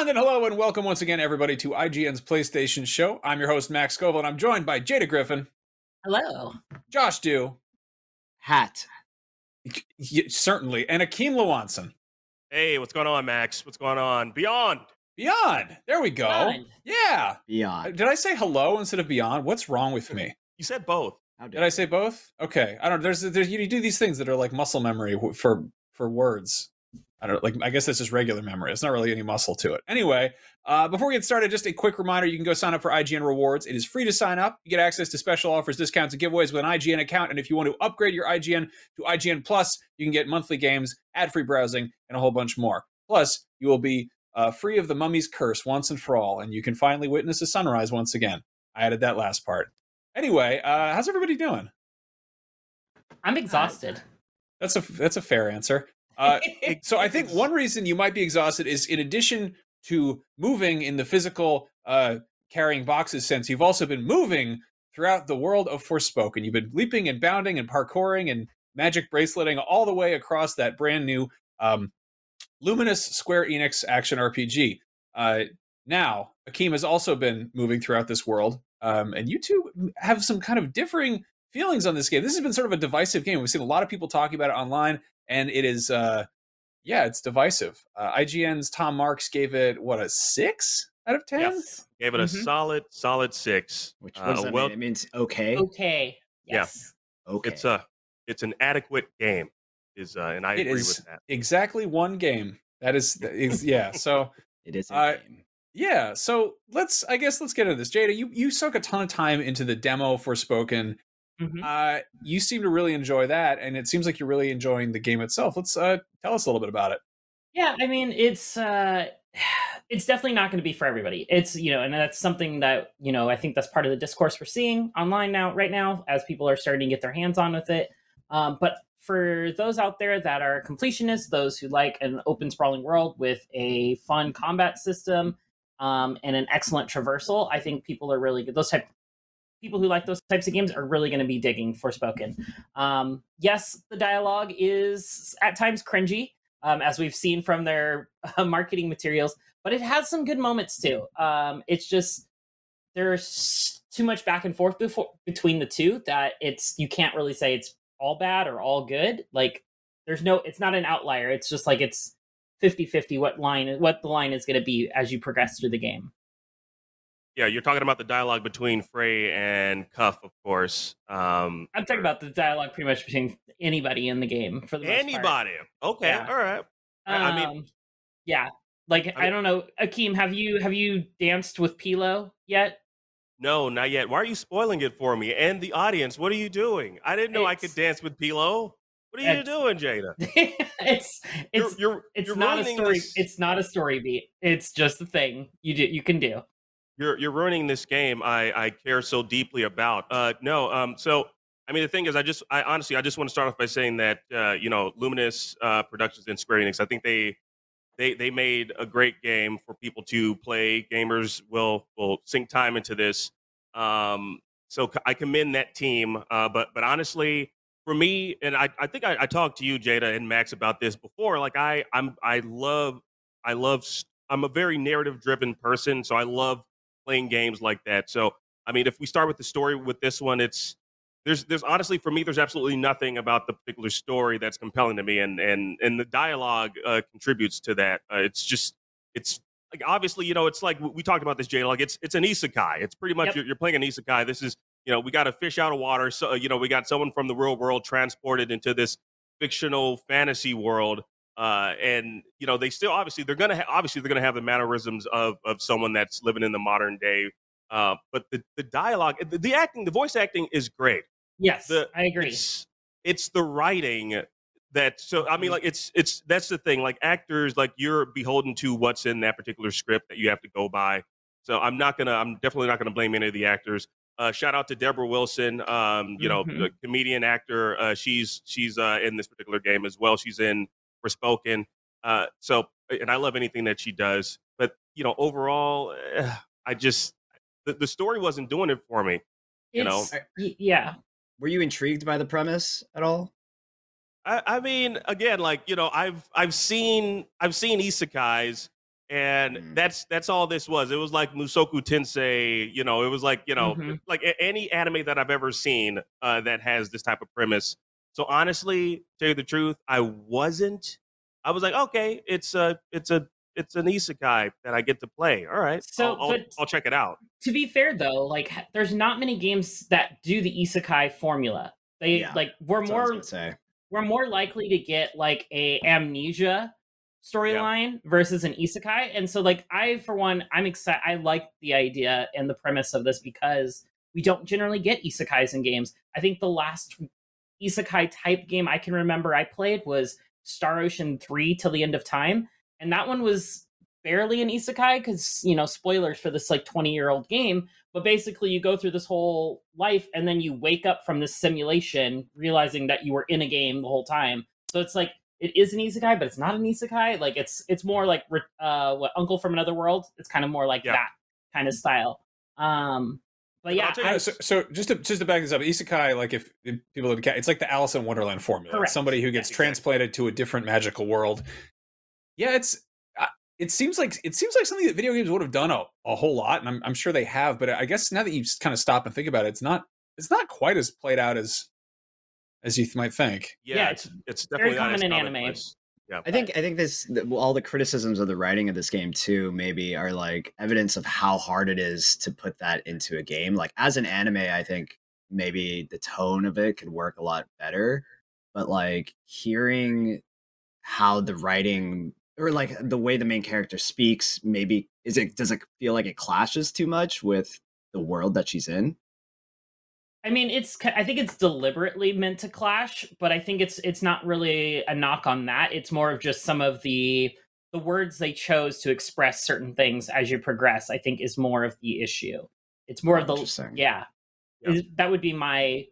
Beyond and hello and welcome once again, everybody, to IGN's PlayStation Show. I'm your host, Max Scoville, and I'm joined by Jada Griffin, Hello. Josh Dew, Hat. y- certainly, and Akeem Lawanson. Hey, what's going on, Max? What's going on? Beyond. Beyond. There we go. Beyond. Yeah. Beyond. Uh, did I say hello instead of beyond? What's wrong with me? You said both. How Did I say both? Okay. I don't know. There's, there's you do these things that are like muscle memory for for words. I don't like. I guess that's just regular memory. It's not really any muscle to it. Anyway, uh, before we get started, just a quick reminder: you can go sign up for IGN Rewards. It is free to sign up. You get access to special offers, discounts, and giveaways with an IGN account. And if you want to upgrade your IGN to IGN Plus, you can get monthly games, ad-free browsing, and a whole bunch more. Plus, you will be uh, free of the mummy's curse once and for all, and you can finally witness a sunrise once again. I added that last part. Anyway, uh, how's everybody doing? I'm exhausted. That's a that's a fair answer. Uh, so I think one reason you might be exhausted is in addition to moving in the physical uh, carrying boxes sense, you've also been moving throughout the world of Forspoken. You've been leaping and bounding and parkouring and magic braceleting all the way across that brand new um, luminous Square Enix action RPG. Uh, now, Akeem has also been moving throughout this world, um, and you two have some kind of differing feelings on this game. This has been sort of a divisive game. We've seen a lot of people talking about it online, and it is, uh, yeah, it's divisive. Uh, IGN's Tom Marks gave it what a six out of ten. yes. Gave it a Mhm. solid, solid six. Which Uh, what that well, mean? It means okay. Okay. Yeah. Yes. Okay. it's a, it's an adequate game. Is uh, and I It agree is with that. exactly one game. That is, that is yeah. So it is a uh, game. yeah. So let's, I guess, let's get into this. Jada, you you sunk a ton of time into the demo for Spoken. Mhm. Uh, you seem to really enjoy that, and it seems like you're really enjoying the game itself. Let's uh, tell us a little bit about it. Yeah, I mean, it's uh it's definitely not going to be for everybody. It's, you know, and that's something that, you know, I think that's part of the discourse we're seeing online now right now as people are starting to get their hands on with it. Um, but for those out there that are completionists, those who like an open sprawling world with a fun combat system um, and an excellent traversal, I think people are really good. Those type people who like those types of games are really going to be digging Forspoken. Um, yes, the dialogue is at times cringy, um, as we've seen from their uh, marketing materials, but it has some good moments too. Um, it's just there's too much back and forth before, between the two that it's you can't really say it's all bad or all good. Like there's no, it's not an outlier. It's just like it's 50-50 what line what the line is going to be as you progress through the game. Yeah, you're talking about the dialogue between Frey and Cuff, of course. Um, I'm talking about the dialogue pretty much between anybody in the game for the most part. anybody. Okay, Yeah. all right. I- I mean- Um, yeah. Like I, I don't know, Akeem, have you have you danced with Pilo yet? No, not yet. Why are you spoiling it for me and the audience? What are you doing? I didn't know I could dance with Pilo. What are you doing, Jada? it's You're, it's you're, it's you're not a story. This, It's not a story beat. It's just a thing you do you can do. You're you're ruining this game I I care so deeply about. Uh, no, um, so I mean the thing is, I just I honestly I just want to start off by saying that uh, you know Luminous uh, Productions and Square Enix, I think they they they made a great game for people to play. Gamers will will sink time into this. Um, so I commend that team. Uh, but but honestly, for me, and I, I think I, I talked to you, Jada and Max, about this before. Like I I'm I love I love I'm a very narrative driven person, so I love playing games like that. So I mean, if we start with the story with this one, it's there's there's honestly for me there's absolutely nothing about the particular story that's compelling to me, and and and the dialogue uh, contributes to that. Uh, it's just it's like obviously you know it's like we talked about this Jay like it's it's an isekai. It's pretty much Yep. you're, you're playing an isekai. This is you know we got a fish out of water. So you know we got someone from the real world transported into this fictional fantasy world. Uh, and you know they still obviously they're gonna ha- obviously they're gonna have the mannerisms of of someone that's living in the modern day. Uh, but the the dialogue, the, the acting, the voice acting is great. Yes, The- I agree. It's, it's the writing that so I Mm-hmm. mean like it's it's that's the thing like actors like you're beholden to what's in that particular script that you have to go by. So I'm not gonna I'm definitely not gonna blame any of the actors. Uh, shout out to Debra Wilson, um, you know, Mhm. the comedian actor. Uh, she's she's uh, in this particular game as well. She's in Forspoken. Uh, so and I love anything that she does. But you know, overall, eh, I just the, the story wasn't doing it for me. you know. It's- y- yeah. Were you intrigued by the premise at all? I, I mean, again, like you know, I've I've seen I've seen isekais, and Mm. that's that's all this was. It was like Mushoku Tensei, you know. It was like you know, Mhm. like a- any anime that I've ever seen uh, that has this type of premise. So honestly, to tell you the truth, I wasn't. I was like, okay, it's a, it's a, it's an isekai that I get to play. All right, So, I'll, I'll, I'll check it out. to be fair though, like there's not many games that do the isekai formula. They Yeah, like we're That's what I was more say. we're more likely to get like a amnesia storyline versus an isekai and so like i for one i'm excited i like the idea and the premise of this because we don't generally get isekais in games i think the last isekai type game i can remember i played was star ocean 3 till the end of time and that one was barely an isekai because you know spoilers for this like 20 year old game but basically you go through this whole life and then you wake up from this simulation realizing that you were in a game the whole time. So it's like it is an isekai but it's not an isekai like it's it's more like uh what uncle from another world? It's kind of more like Yeah. that kind of style. Um but yeah I'll tell you I- so, so just to just to back this up, isekai, like if, if people don't it's like the Alice in Wonderland formula. Correct. It's somebody who gets Yeah, exactly. transplanted to a different magical world. Yeah, it's uh, it seems like it seems like something that video games would have done a, a whole lot, and I'm, I'm sure they have. But I guess now that you kind of stop and think about it, it's not it's not quite as played out as as you th- might think. Yeah, Yeah, it's it's very definitely not as common in anime. commonplace. Yeah, I think I think this all the criticisms of the writing of this game too maybe are like evidence of how hard it is to put that into a game. Like as an anime, I think maybe the tone of it could work a lot better, but like hearing how the writing or like the way the main character speaks, maybe is it does it feel like it clashes too much with the world that she's in? I mean, it's. I think it's deliberately meant to clash, but I think it's it's not really a knock on that. It's more of just some of the the words they chose to express certain things as you progress. I think is more of the issue. It's more of the yeah. Yeah. Is- That would be my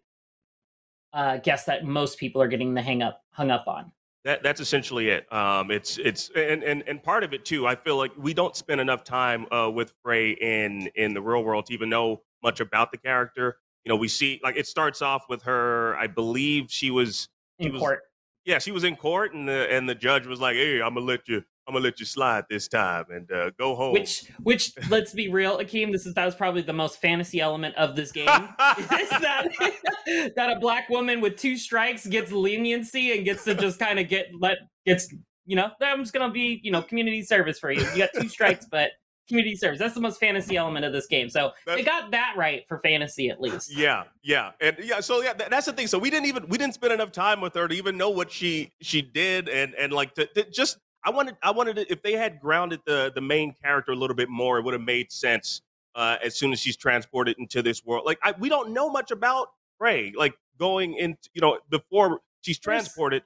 uh, guess that most people are getting the hang up hung up on. That that's essentially it. Um, it's it's and, and and part of it too. I feel like we don't spend enough time uh, with Frey in in the real world to even know much about the character. You know, we see like it starts off with her. I believe she was In He was- court, yeah she was in court and the and the judge was like, hey, I'm gonna let you I'm gonna let you slide this time and uh, go home. which which let's be real, Akeem, this is that was probably the most fantasy element of this game. is that that a black woman with two strikes gets leniency and gets to just kind of get let gets you know I'm just gonna be you know community service for you. You got two strikes, but community service. That's the most fantasy element of this game. So they got that right for fantasy at least. Yeah, yeah, and yeah. So yeah, that, that's the thing. So we didn't even we didn't spend enough time with her to even know what she she did, and and like to, to just I wanted I wanted to, if they had grounded the the main character a little bit more, it would have made sense. Uh, as soon as she's transported into this world, like I, we don't know much about Frey, like going into you know before she's transported.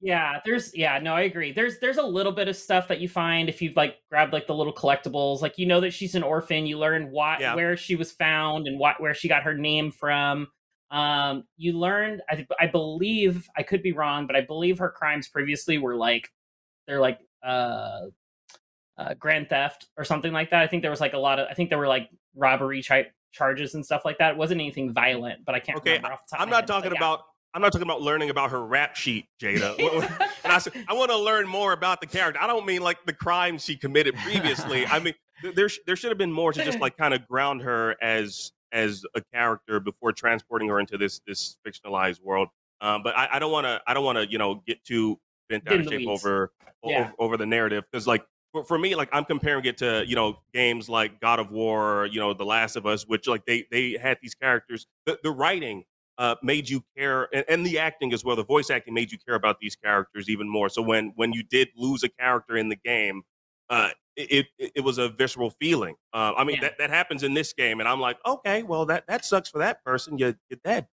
Yeah, there's yeah, no, I agree. There's there's a little bit of stuff that you find if you've like grabbed like the little collectibles. Like you know that she's an orphan. You learn what Yeah. where she was found and what where she got her name from. Um, you learned I I believe I could be wrong, but I believe her crimes previously were like they're like uh, uh grand theft or something like that. I think there was like a lot of I think there were like robbery chi- charges and stuff like that. It wasn't anything violent, but I can't Okay, remember off the top I'm not head, but talking yeah. about I'm not talking about learning about her rap sheet, Jada. and I said, I want to learn more about the character. I don't mean like the crimes she committed previously. I mean, there there should have been more to just like kind of ground her as as a character before transporting her into this this fictionalized world. Um, but I, I don't want to I don't want to you know get too bent out of shape over Yeah. over, over the narrative because like. For, for me, like I'm comparing it to you know games like God of War, or, you know The Last of Us, which like they they had these characters. The, the writing uh, made you care, and, and the acting as well. The voice acting made you care about these characters even more. So when when you did lose a character in the game, uh, it, it it was a visceral feeling. Uh, I mean Yeah. that, that happens in this game, and I'm like, okay, well that that sucks for that person. You you're dead.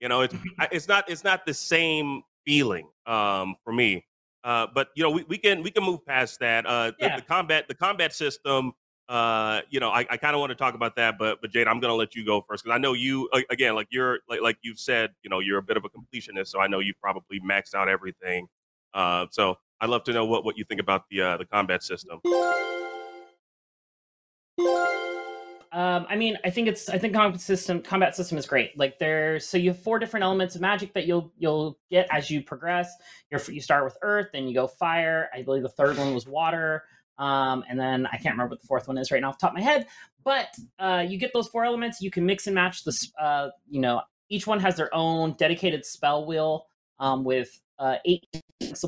You know, it's it's not it's not the same feeling um, for me. Uh, but you know, we, we can we can move past that. Uh, the, the combat the combat system. Uh, you know, I, I kind of want to talk about that, but but Jade, I'm gonna let you go first because I know you again, like you're like like you've said, you know, you're a bit of a completionist, so I know you've probably maxed out everything. Uh, so I'd love to know what what you think about the uh, the combat system. Um, I mean, I think it's I think combat system combat system is great. Like there's so you have four different elements of magic that you'll you'll get as you progress. You're, you start with earth, then you go fire. I believe the third one was water. Um, and then I can't remember what the fourth one is right now off the top of my head. But uh, you get those four elements. You can mix and match the. Uh, you know, each one has their own dedicated spell wheel um, with uh, eight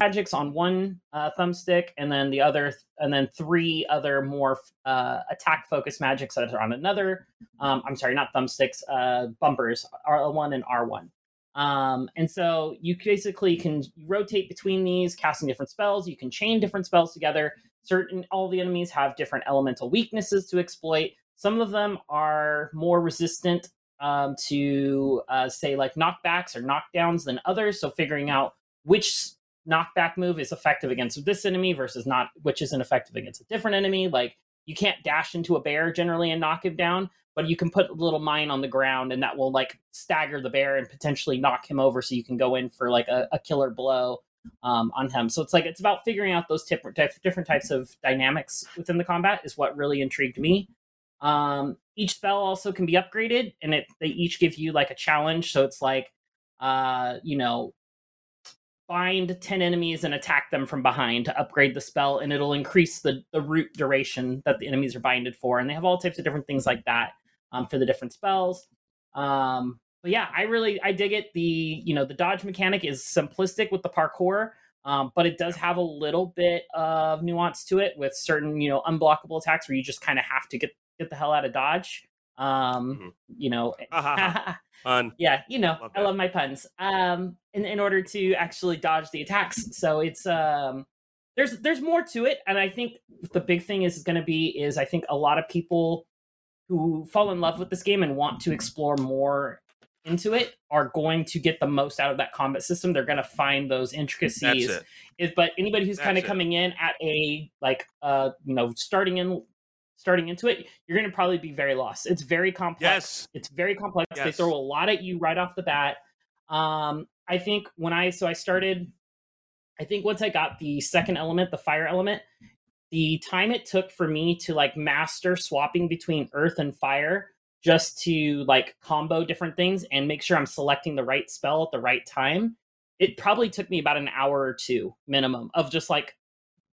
magics on one uh, thumbstick, and then the other, and then three other more uh, attack focused magics that are on another. Um, I'm sorry, not thumbsticks, uh, bumpers, R1 and R1. Um, and so you basically can rotate between these, casting different spells. You can chain different spells together. Certain all the enemies have different elemental weaknesses to exploit. Some of them are more resistant um, to uh, say like knockbacks or knockdowns than others. So figuring out which knockback move is effective against this enemy versus not which isn't effective against a different enemy. Like you can't dash into a bear generally and knock him down, but you can put a little mine on the ground and that will like stagger the bear and potentially knock him over so you can go in for like a, a killer blow um, on him. So it's like it's about figuring out those different different types of dynamics within the combat is what really intrigued me. Um, each spell also can be upgraded, and it they each give you like a challenge. So it's like, uh, you know, bind 10 enemies and attack them from behind to upgrade the spell and it'll increase the, the root duration that the enemies are binded for and they have all types of different things like that um, for the different spells um, but yeah i really i dig it the you know the dodge mechanic is simplistic with the parkour um, but it does have a little bit of nuance to it with certain you know unblockable attacks where you just kind of have to get get the hell out of dodge um mm-hmm. you know Fun. Yeah, you know, love I love my puns. Um, in in order to actually dodge the attacks. So it's um, there's there's more to it, and I think the big thing is going to be is I think a lot of people who fall in love with this game and want to explore more into it are going to get the most out of that combat system. They're going to find those intricacies. It. But anybody who's kind of coming in at a like uh you know starting in starting into it, you're going to probably be very lost. It's very complex. Yes. It's very complex. Yes. They throw a lot at you right off the bat. Um, I think when I so I started, I think once I got the second element, the fire element, the time it took for me to like master swapping between earth and fire just to like combo different things and make sure I'm selecting the right spell at the right time. It probably took me about an hour or two minimum of just like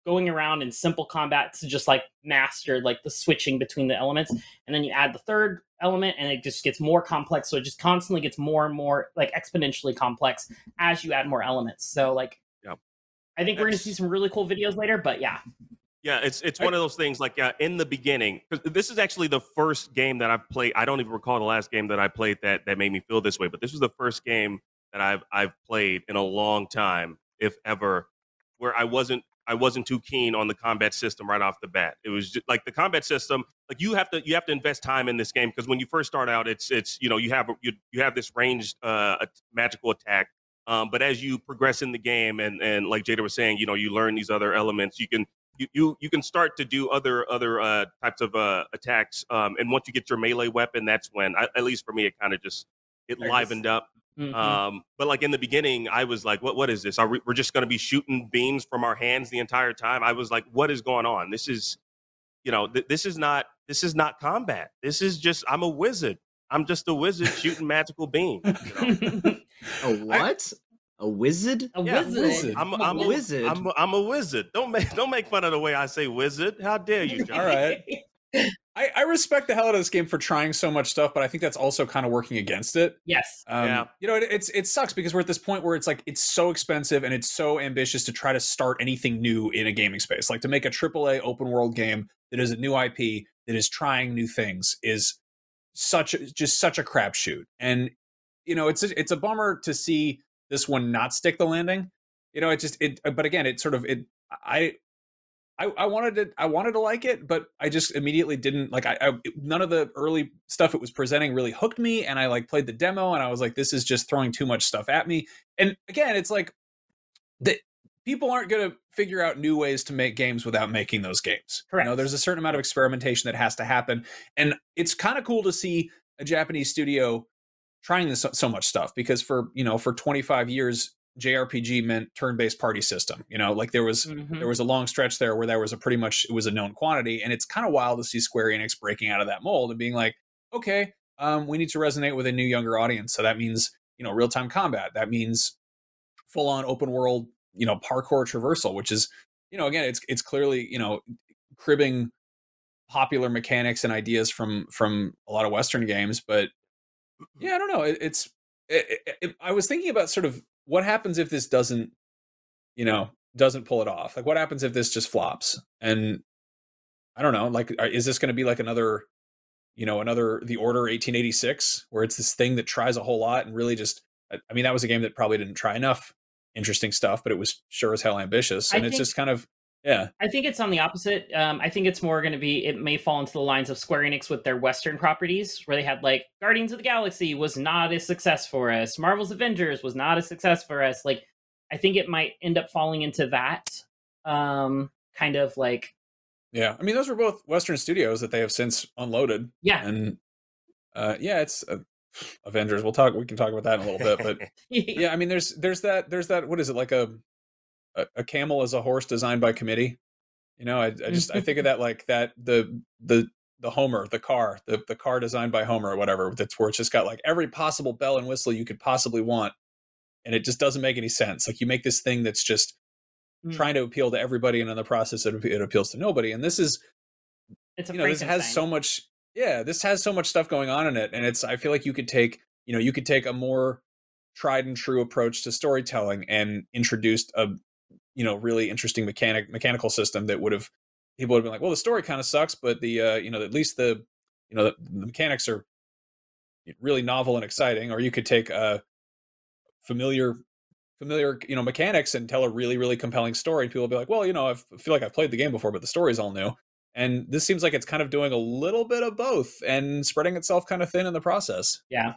going around in simple combat to just like master like the switching between the elements and then you add the third element and it just gets more complex so it just constantly gets more and more like exponentially complex as you add more elements so like yeah. i think That's... we're going to see some really cool videos later but yeah yeah, it's it's one of those things like uh, in the beginning. This is actually the first game that I've played. I don't even recall the last game that I played that that made me feel this way. But this was the first game that I've I've played in a long time, if ever, where I wasn't I wasn't too keen on the combat system right off the bat. It was just, like the combat system, like you have to you have to invest time in this game because when you first start out, it's it's you know you have you you have this ranged uh, magical attack. Um, but as you progress in the game, and and like Jada was saying, you know you learn these other elements. You can you you, you can start to do other other uh, types of uh, attacks. Um, and once you get your melee weapon, that's when, I, at least for me, it kind of just it livened up. Mm-hmm. Um, but like in the beginning, I was like, "What? What is this? Are we, we're just going to be shooting beams from our hands the entire time?" I was like, "What is going on? This is, you know, th- this is not this is not combat. This is just I'm a wizard. I'm just a wizard shooting magical beams." You know? a what? A wizard? A yeah, wizard. I'm, I'm, I'm, a wizard. I'm, I'm, a wizard. Don't make don't make fun of the way I say wizard. How dare you, John? All right. I, I, respect the hell out of this game for trying so much stuff, but I think that's also kind of working against it. Yes. Um, yeah. You know, it, it's it sucks because we're at this point where it's like it's so expensive and it's so ambitious to try to start anything new in a gaming space. Like to make a AAA open world game that is a new IP that is trying new things is such a, just such a crapshoot. And you know, it's a, it's a bummer to see this one not stick the landing. You know, it just it. But again, it sort of it. I I, I wanted to I wanted to like it, but I just immediately didn't like I, I, none of the early stuff it was presenting really hooked me, and I like played the demo and I was like, this is just throwing too much stuff at me. And again, it's like that people aren't going to figure out new ways to make games without making those games. Correct. You know, there's a certain amount of experimentation that has to happen, and it's kind of cool to see a Japanese studio trying this so, much stuff because for you know for 25 years JRPG meant turn-based party system. You know, like there was mm-hmm. there was a long stretch there where there was a pretty much it was a known quantity, and it's kind of wild to see Square Enix breaking out of that mold and being like, okay, um, we need to resonate with a new younger audience. So that means you know real-time combat. That means full-on open world, you know, parkour traversal, which is you know again it's it's clearly you know cribbing popular mechanics and ideas from from a lot of Western games. But yeah, I don't know. It, it's eh, eh, eh, it, it, I was thinking about sort of what happens if this doesn't, you know, doesn't pull it off. Like, what happens if this just flops? And I don't know. Like, is this going to be like another, you know, another The Order 1886, where it's this thing that tries a whole lot and really just. Uh, I mean, that was a game that probably didn't try enough interesting stuff, but it was sure as hell ambitious, and I it's think, just kind of yeah. I think it's on the opposite. Um, I think it's more going to be, it may fall into the lines of Square Enix with their Western properties, where they had like Guardians of the Galaxy was not a success for us, Marvel's Avengers was not a success for us. Like, I think it might end up falling into that um, kind of like. Yeah. I mean, those were both Western studios that they have since unloaded. Yeah. And uh, yeah, it's. Uh, Avengers. We'll talk. We can talk about that in a little bit, but yeah, I mean, there's there's that there's that. What is it like a a, a camel is a horse designed by committee. You know, I, I just I think of that like that the the the Homer, the car, the the car designed by Homer or whatever. That's where it's just got like every possible bell and whistle you could possibly want, and it just doesn't make any sense. Like you make this thing that's just mm. trying to appeal to everybody, and in the process, it, it appeals to nobody. And this is, it's a you know, this has so much. Yeah, this has so much stuff going on in it, and it's. I feel like you could take, you know, you could take a more tried and true approach to storytelling and introduced a you know really interesting mechanic mechanical system that would have people would have been like well the story kind of sucks but the uh you know at least the you know the, the mechanics are really novel and exciting or you could take a familiar familiar you know mechanics and tell a really really compelling story and people will be like well you know I've, i feel like i've played the game before but the story's all new. And this seems like it's kind of doing a little bit of both and spreading itself kind of thin in the process. Yeah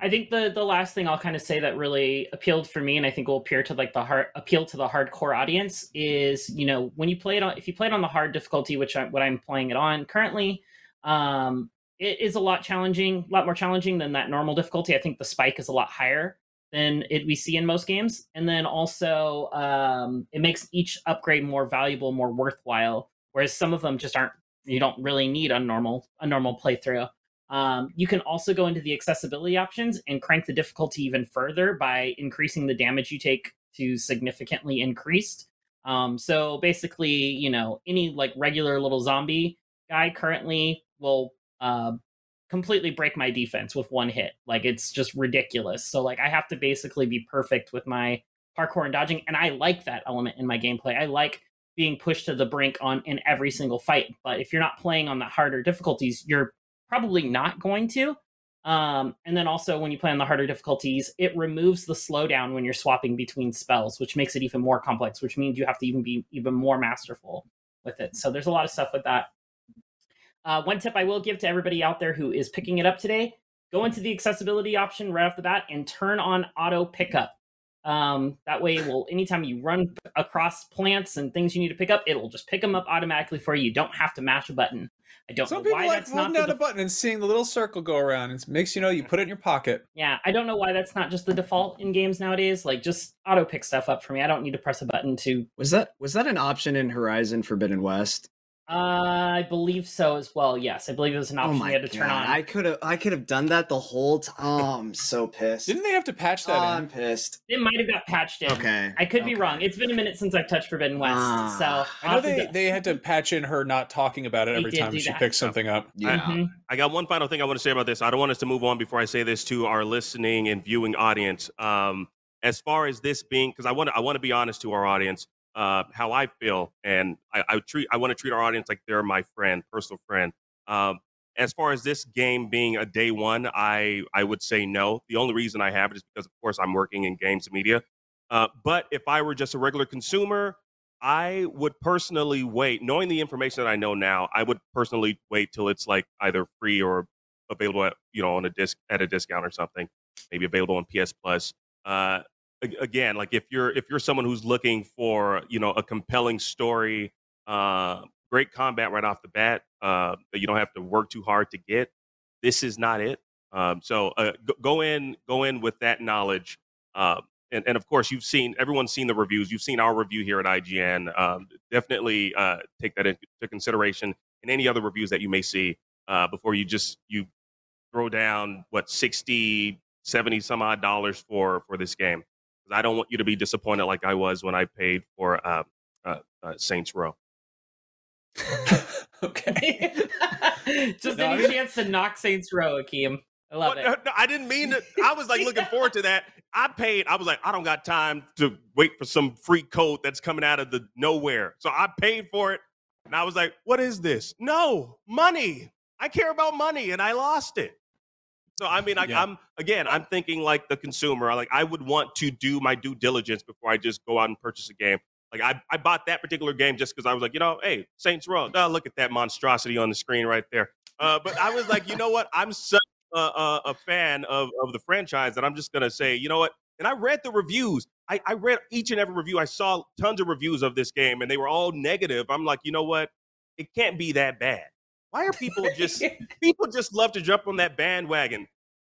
I think the the last thing I'll kind of say that really appealed for me, and I think will appear to like the hard appeal to the hardcore audience is you know when you play it on if you play it on the hard difficulty, which I, what I'm playing it on currently, um, it is a lot challenging, a lot more challenging than that normal difficulty. I think the spike is a lot higher than it we see in most games, and then also um, it makes each upgrade more valuable, more worthwhile. Whereas some of them just aren't. You don't really need a normal a normal playthrough. Um, you can also go into the accessibility options and crank the difficulty even further by increasing the damage you take to significantly increased. Um, so basically, you know, any like regular little zombie guy currently will uh, completely break my defense with one hit. Like it's just ridiculous. So like I have to basically be perfect with my parkour and dodging, and I like that element in my gameplay. I like being pushed to the brink on in every single fight. But if you're not playing on the harder difficulties, you're probably not going to. Um, and then also when you play on the harder difficulties, it removes the slowdown when you're swapping between spells, which makes it even more complex, which means you have to even be even more masterful with it. So there's a lot of stuff with that. Uh, one tip I will give to everybody out there who is picking it up today: go into the accessibility option right off the bat and turn on auto pickup. Um, that way, will anytime you run across plants and things you need to pick up, it'll just pick them up automatically for you. You don't have to mash a button. I don't Some know why like that's not down a button and seeing the little circle go around. It makes you know you put it in your pocket. Yeah, I don't know why that's not just the default in games nowadays. Like just auto pick stuff up for me. I don't need to press a button to. Was that was that an option in Horizon Forbidden West? I believe so as well. Yes, I believe it was an oh option oh you had to God. turn on. I could have, I could have done that the whole time. Oh, I'm so pissed. Didn't they have to patch that? Oh, I'm pissed. It might have got patched in. Okay, I could okay. be wrong. It's been a minute since I've touched Forbidden West, uh, so I know they, they had to patch in her not talking about it every time she that. picks something up. Yeah. Mm-hmm. I, I, got one final thing I want to say about this. I don't want us to move on before I say this to our listening and viewing audience. Um, as far as this being, because I want to, I want to be honest to our audience uh, how I feel, and I, I treat I want to treat our audience like they're my friend, personal friend. Um, as far as this game being a day one, I I would say no. The only reason I have it is because, of course, I'm working in games media. Uh, but if I were just a regular consumer, I would personally wait. Knowing the information that I know now, I would personally wait till it's like either free or available at you know on a disc at a discount or something. Maybe available on PS Plus. Uh, again, like if you're if you're someone who's looking for you know a compelling story, uh, great combat right off the bat uh, that you don't have to work too hard to get, this is not it. Um, so uh, go in go in with that knowledge. Uh, and, and of course, you've seen everyone's seen the reviews. You've seen our review here at IGN. Um, definitely uh, take that into consideration in any other reviews that you may see uh, before you just you throw down what 60 70 some odd dollars for for this game I don't want you to be disappointed like I was when I paid for uh, uh, uh, Saints Row. okay. Just No, I any mean- chance to knock Saints Row, Akeem. I love What? it. No, no, I didn't mean to. I was like looking forward to that. I paid. I was like, I don't got time to wait for some free code that's coming out of the nowhere. So I paid for it, and I was like, what is this? No money. I care about money, and I lost it. So I mean, I, Yeah. I'm again, I'm thinking like the consumer. Like I would want to do my due diligence before I just go out and purchase a game. Like I, I bought that particular game just because I was like, you know, hey, Saints Row. Oh, look at that monstrosity on the screen right there. Uh, but I was like, you know what? I'm such a, a, a fan of, of the franchise that I'm just gonna say, you know what? And I read the reviews. I, I read each and every review. I saw tons of reviews of this game, and they were all negative. I'm like, you know what? It can't be that bad. Why are people just people just love to jump on that bandwagon?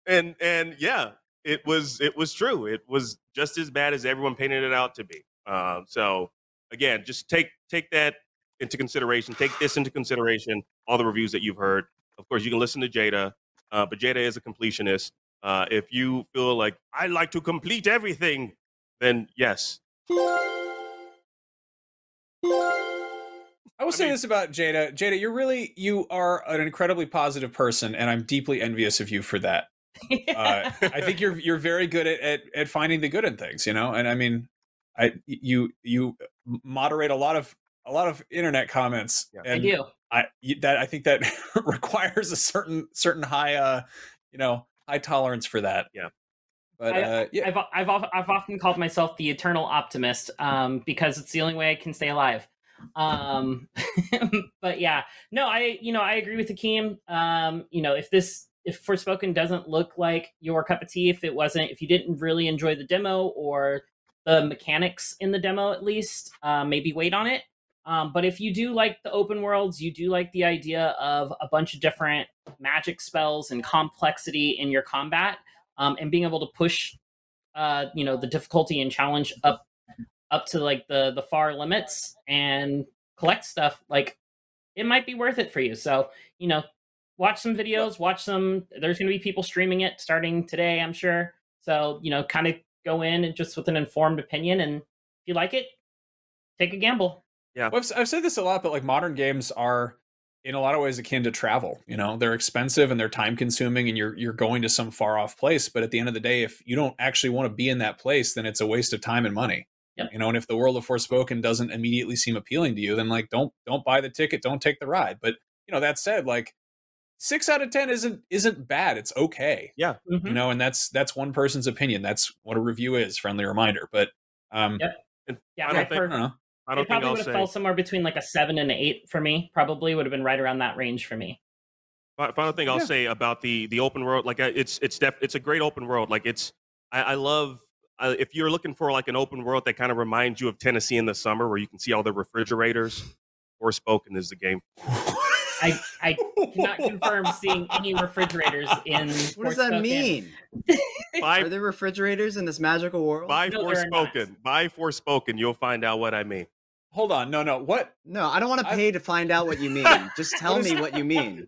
And and yeah, it was it was true. It was just as bad as everyone painted it out to be. Um, so again, just take take that into consideration. Take this into consideration. All the reviews that you've heard. Of course, you can listen to Jada, uh, but Jada is a completionist. Uh, if you feel like I like to complete everything, then yes, I will I say mean- this about Jada. Jada, you're really you are an incredibly positive person, and I'm deeply envious of you for that. Uh, I think you're you're very good at, at at finding the good in things, you know. And I mean, I you you moderate a lot of a lot of internet comments. Yeah. I and do. I you- that I think that requires a certain certain high uh you know high tolerance for that. Yeah. But I- uh, yeah, I've I've I've often called myself the eternal optimist um, because it's the only way I can stay alive. Um, but yeah, no, I you know I agree with Akeem. Um, you know, if this if Forspoken doesn't look like your cup of tea, if it wasn't, if you didn't really enjoy the demo or the mechanics in the demo at least, uh, maybe wait on it. Um, but if you do like the open worlds, you do like the idea of a bunch of different magic spells and complexity in your combat, um, and being able to push uh you know the difficulty and challenge up up to like the the far limits and collect stuff like it might be worth it for you so you know watch some videos watch some there's going to be people streaming it starting today i'm sure so you know kind of go in and just with an informed opinion and if you like it take a gamble Well, I've, I've said this a lot, but like modern games are in a lot of ways akin to travel. You know, they're expensive and they're time consuming, and you're you're going to some far off place. But at the end of the day, if you don't actually want to be in that place, then it's a waste of time and money. Yep. You know, and if the world of Forspoken doesn't immediately seem appealing to you, then like don't don't buy the ticket, don't take the ride. But you know, that said, like six out of ten isn't isn't bad. It's okay. Mhm. You know, and that's that's one person's opinion. That's what a review is. Friendly reminder. But um, Yep. yeah I I, don't think- I don't know. I it don't think probably would have say. fell somewhere between like a seven and an eight for me probably would have been right around that range for me Final thing I'll Yeah. say about the the open world, like uh, it's it's def- it's a great open world. Like it's I, I love uh, if you're looking for like an open world that kind of reminds you of Tennessee in the summer, where you can see all the refrigerators. Forspoken is the game. i i cannot confirm seeing any refrigerators in What does that Forspoken. mean? Buy Are there refrigerators in this magical world? buy No, there are not. Forspoken. Buy Forspoken. You'll find out what I mean. Hold on. No, no. What? No, I don't want to I've- pay to find out what you mean. Just tell What is me what you mean.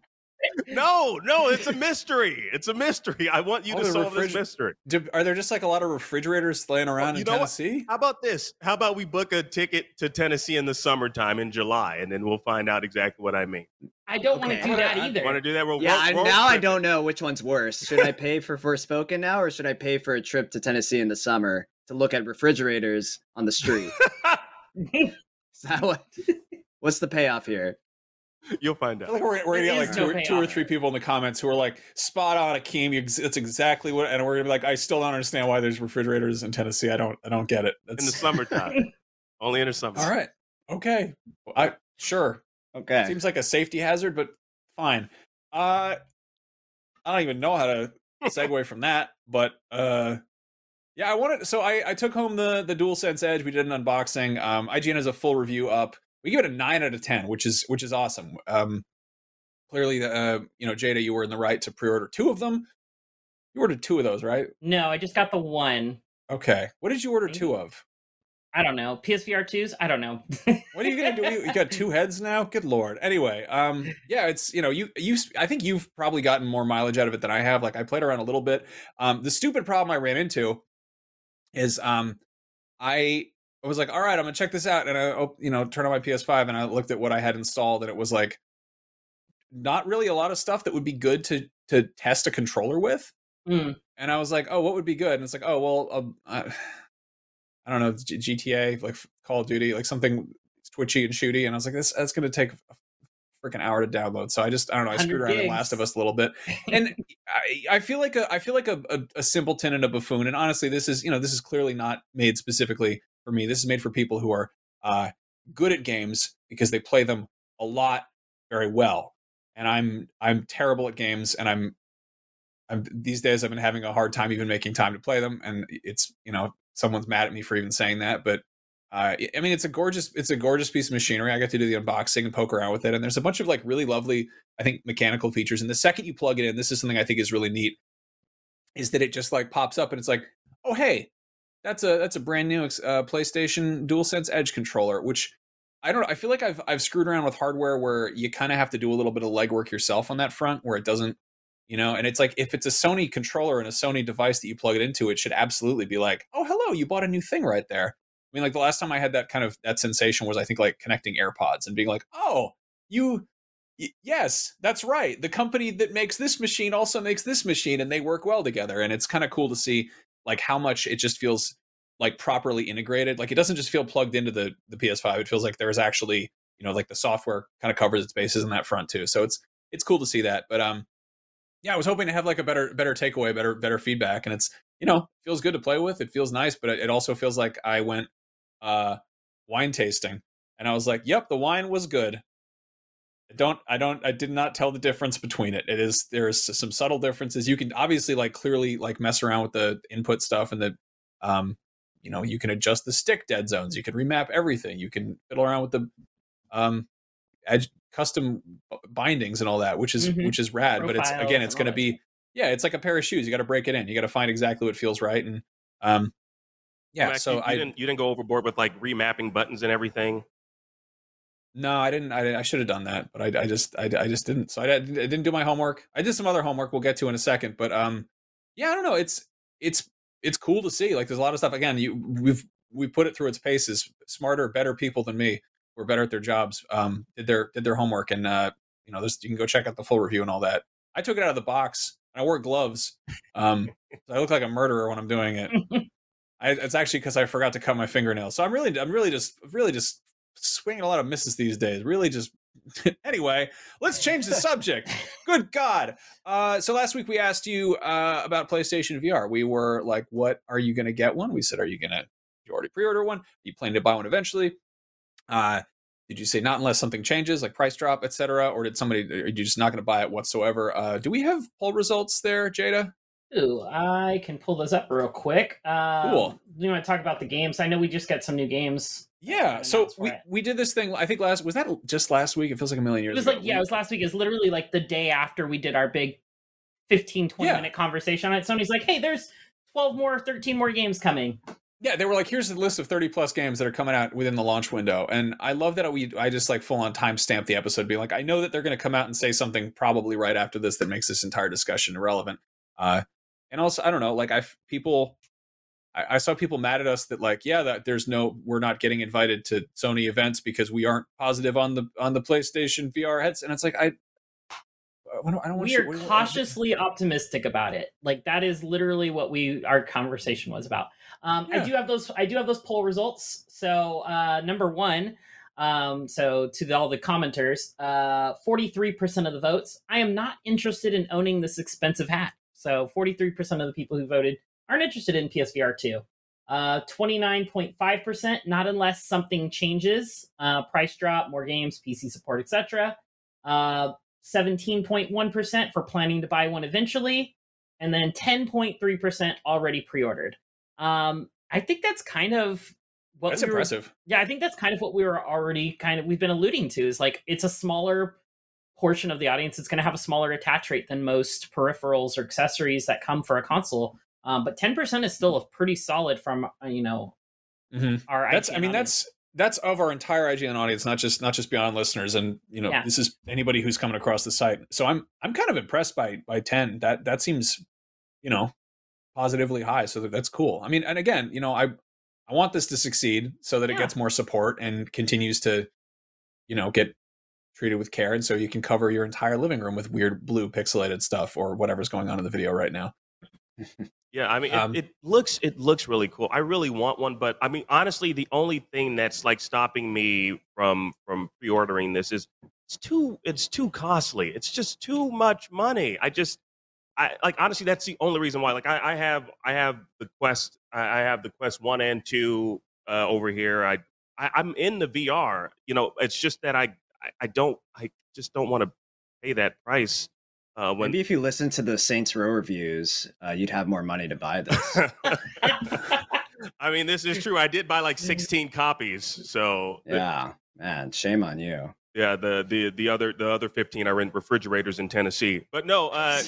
No, no, it's a mystery. It's a mystery. I want you Oh, to the solve this mystery. Do, are there just like a lot of refrigerators laying around you in know what? Tennessee? How about this? How about we book a ticket to Tennessee in the summertime in July, and then we'll find out exactly what I mean. i don't want to do that I- either Want to do that? We'll Yeah, road- I, road now I don't know which one's worse. Should I pay for Forspoken now, or should I pay for a trip to Tennessee in the summer to look at refrigerators on the street? Is that what? What's the payoff here? You'll find I out. feel like we're, we're gonna get like no two, or- two or three people in the comments who are like spot on, Akeem. You, ex- it's exactly what, and we're gonna be like, I still don't understand why there's refrigerators in Tennessee. I don't, I don't get it. in the summertime. Only in the summer. all right. Okay, I sure Okay. seems like a safety hazard, but fine. Uh, I don't even know how to segue from that, but uh, yeah, I wanted. So I, I took home the the DualSense Edge. We did an unboxing. Um, IGN has a full review up. We give it a nine out of ten, which is which is awesome. Um, clearly, uh, you know, Jada, you were in the right to pre-order two of them. You ordered two of those, right? no i just got the one Okay. What did you order two of? i don't know psvr 2s i don't know What are you gonna do? You you got two heads now. Good lord. Anyway, um, yeah, it's you know you you. I think you've probably gotten more mileage out of it than I have. Like I played around a little bit. Um, the stupid problem I ran into is um, I I was like, all right, I'm gonna check this out, and I you know turn on my PS5 and I looked at what I had installed, and it was like not really a lot of stuff that would be good to to test a controller with. Mm. And I was like, oh, what would be good? And it's like, oh, well, um, I, I don't know, G- GTA, like Call of Duty, like something twitchy and shooty. And I was like, this that's to take a freaking hour to download. So I just I don't know. I screwed around gigs. in Last of Us a little bit, and I, I feel like a I feel like a, a, a simpleton and a buffoon. And honestly, this is you know this is clearly not made specifically for me. This is made for people who are uh, good at games because they play them a lot very well. And I'm I'm terrible at games, and I'm I'm these days I've been having a hard time even making time to play them. And it's you know someone's mad at me for even saying that, but uh, I mean, it's a gorgeous, it's a gorgeous piece of machinery. I got to do the unboxing and poke around with it, and there's a bunch of like really lovely, I think, mechanical features. And the second you plug it in, this is something I think is really neat, is that it just like pops up and it's like, oh hey, that's a that's a brand new uh, PlayStation DualSense Edge controller, which I don't. I feel like I've I've screwed around with hardware where you kind of have to do a little bit of legwork yourself on that front, where it doesn't, you know. And it's like if it's a Sony controller and a Sony device that you plug it into, it should absolutely be like, oh hello, you bought a new thing right there. I mean, like the last time I had that kind of that sensation was I think like connecting AirPods and being like, oh, you yes, that's right. The company that makes this machine also makes this machine and they work well together. And it's kind of cool to see like how much it just feels like properly integrated. Like it doesn't just feel plugged into the the PS5. It feels like there's actually, you know, like the software kind of covers its bases in that front too. So it's it's cool to see that. But um yeah, I was hoping to have like a better better takeaway, better better feedback and it's you know, feels good to play with. It feels nice, but it also feels like I went uh, wine tasting, and I was like, "Yep, the wine was good." I don't, I don't, I did not tell the difference between it. It is there is some subtle differences. You can obviously like clearly like mess around with the input stuff and the, um, you know, you can adjust the stick dead zones. You can remap everything. You can fiddle around with the, um, edge custom bindings and all that, which is mm-hmm. which is rad. Profiles but it's again, it's going to be yeah, it's like a pair of shoes. You got to break it in. You got to find exactly what feels right. And um, yeah, Mac, so you, I didn't you didn't go overboard with like remapping buttons and everything. No, I didn't. I, I should have done that, but I, I just I, I just didn't. So I, I, didn't do my homework. I did some other homework. We'll get to in a second, but um, yeah, I don't know. It's it's it's cool to see. Like there's a lot of stuff. Again, you we've we put it through its paces. Smarter, better people than me were better at their jobs. Um, did their did their homework, and uh, you know, there's you can go check out the full review and all that. I took it out of the box. and I wore gloves. Um, so I look like a murderer when I'm doing it. I, it's actually because I forgot to cut my fingernails. So I'm really, I'm really just, really just swinging a lot of misses these days. Really just. anyway, let's change the subject. Good God! Uh, so last week we asked you uh, about PlayStation VR. We were like, "What are you going to get one?" We said, "Are you going to? You already pre-order one? Are you planning to buy one eventually?" Uh, did you say not unless something changes, like price drop, etc., or did somebody? Are you just not going to buy it whatsoever? Uh, do we have poll results there, Jada? Ooh, I can pull those up real quick. Um, cool. Do you want to talk about the games? I know we just got some new games. Yeah, so we, we did this thing. I think last was that just last week. It feels like a million years. It was ago. like yeah, it was last week. It's literally like the day after we did our big 15, 20 yeah. minute conversation on it. Sony's like, hey, there's 12 more, 13 more games coming. Yeah, they were like, here's a list of 30 plus games that are coming out within the launch window. And I love that we I just like full on timestamp the episode, being like, I know that they're gonna come out and say something probably right after this that makes this entire discussion irrelevant. Uh, and also I don't know, like I people I, I, saw people mad at us that like, yeah, that there's no we're not getting invited to Sony events because we aren't positive on the on the PlayStation VR heads, and it's like I. I don't, I don't we are cautiously optimistic about it. Like that is literally what we our conversation was about. Um, yeah. I do have those. I do have those poll results. So uh, number one, um, so to the, all the commenters, uh, 43% of the votes. I am not interested in owning this expensive hat. So 43% of the people who voted aren't interested in PSVR 2. Uh, 29.5%, not unless something changes, uh, price drop, more games, PC support, etc. Uh, 17.1% for planning to buy one eventually, and then 10.3% already pre-ordered. Um, I think that's kind of what that's we impressive. Were, yeah, I think that's kind of what we were already kind of we've been alluding to is like it's a smaller portion of the audience is going to have a smaller attach rate than most peripherals or accessories that come for a console. Um, but 10% is still a pretty solid from uh, you know mm-hmm. our that's IGN I mean audience. that's that's of our entire IGN audience, not just not just beyond listeners, and you know yeah. this is anybody who's coming across the site. So I'm I'm kind of impressed by by 10. That that seems you know positively high. So that's cool. I mean, and again, you know I I I want this to succeed so that it gets more support and continues to, you know, get treated with care, and so you can cover your entire living room with weird blue pixelated stuff or whatever's going on in the video right now. Yeah, I mean, it, Um, it looks it looks really cool. I really want one, but I mean, honestly, the only thing that's like stopping me from from pre-ordering this is it's too it's too costly. It's just too much money. I just I like honestly, that's the only reason why. Like, I, I have I have the Quest I, have the Quest one and two uh, over here. I, I I'm in the VR. You know, it's just that I I, I don't I just don't want to pay that price. Uh, when Maybe if you listen to the Saints Row reviews, uh, you'd have more money to buy this. I mean, this is true. I did buy like 16 copies. So the- yeah, man, shame on you. yeah, the the the other the other 15 are in refrigerators in Tennessee. But no, uh,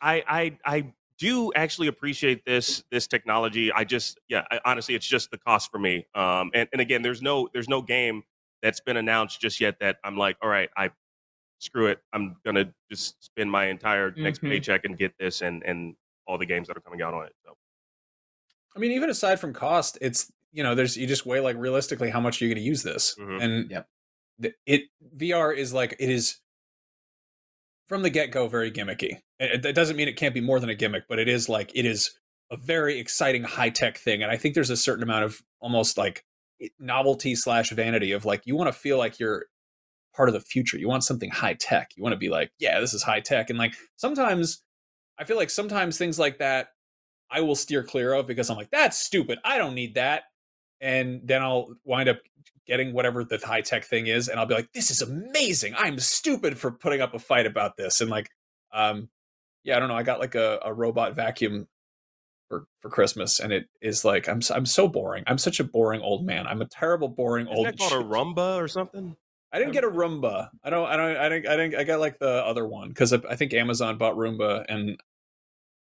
I I I do actually appreciate this this technology. I just yeah, I, honestly, it's just the cost for me. Um, and and again, there's no there's no game that's been announced just yet that I'm like, all right, I screw it. I'm gonna just spend my entire next Mhm. paycheck and get this and and all the games that are coming out on it. So. I mean, even aside from cost, it's you know, there's you just weigh like realistically how much you're going to use this, Mhm. and Yep. the, it VR is like it is from the get go very gimmicky. It, it doesn't mean it can't be more than a gimmick, but it is like it is a very exciting high tech thing, and I think there's a certain amount of almost like novelty slash vanity of like you want to feel like you're part of the future. You want something high tech. You want to be like, yeah, this is high tech, and like sometimes I feel like sometimes things like that I will steer clear of because I'm like, that's stupid. I don't need that. And then I'll wind up getting whatever the high tech thing is, and I'll be like, this is amazing. I'm stupid for putting up a fight about this. And like, um, yeah, I don't know. I got like a, a robot vacuum for for Christmas, and it is like I'm I'm so boring. I'm such a boring old man. I'm a terrible boring Isn't old. that called a Roomba or something? I didn't get a Roomba. I don't. I don't. I didn't. I didn't. I got like the other one because I, I think Amazon bought Roomba, and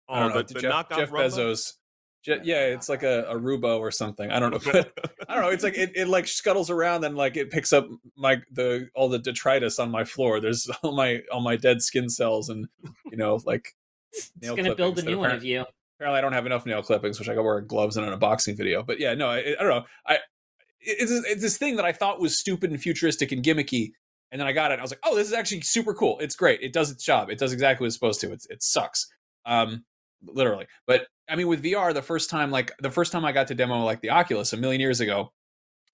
I don't know. Oh, the, the Jeff, Jeff Bezos. Je- yeah, it's like a, a Rubo or something. I don't know. But I don't know. It's like it, it like scuttles around and like it picks up my the all the detritus on my floor. There's all my all my dead skin cells and you know like it's Nail gonna build a new one of you. apparently I don't have enough nail clippings, which I got wear gloves in an unboxing video. But yeah, no, I, I don't know. I it's it's this thing that I thought was stupid and futuristic and gimmicky, and then I got it. I was like, oh, this is actually super cool. It's great. It does its job. It does exactly what it's supposed to. It's it sucks, um, literally. But I mean, with VR, the first time, like the first time I got to demo like the Oculus a million years ago,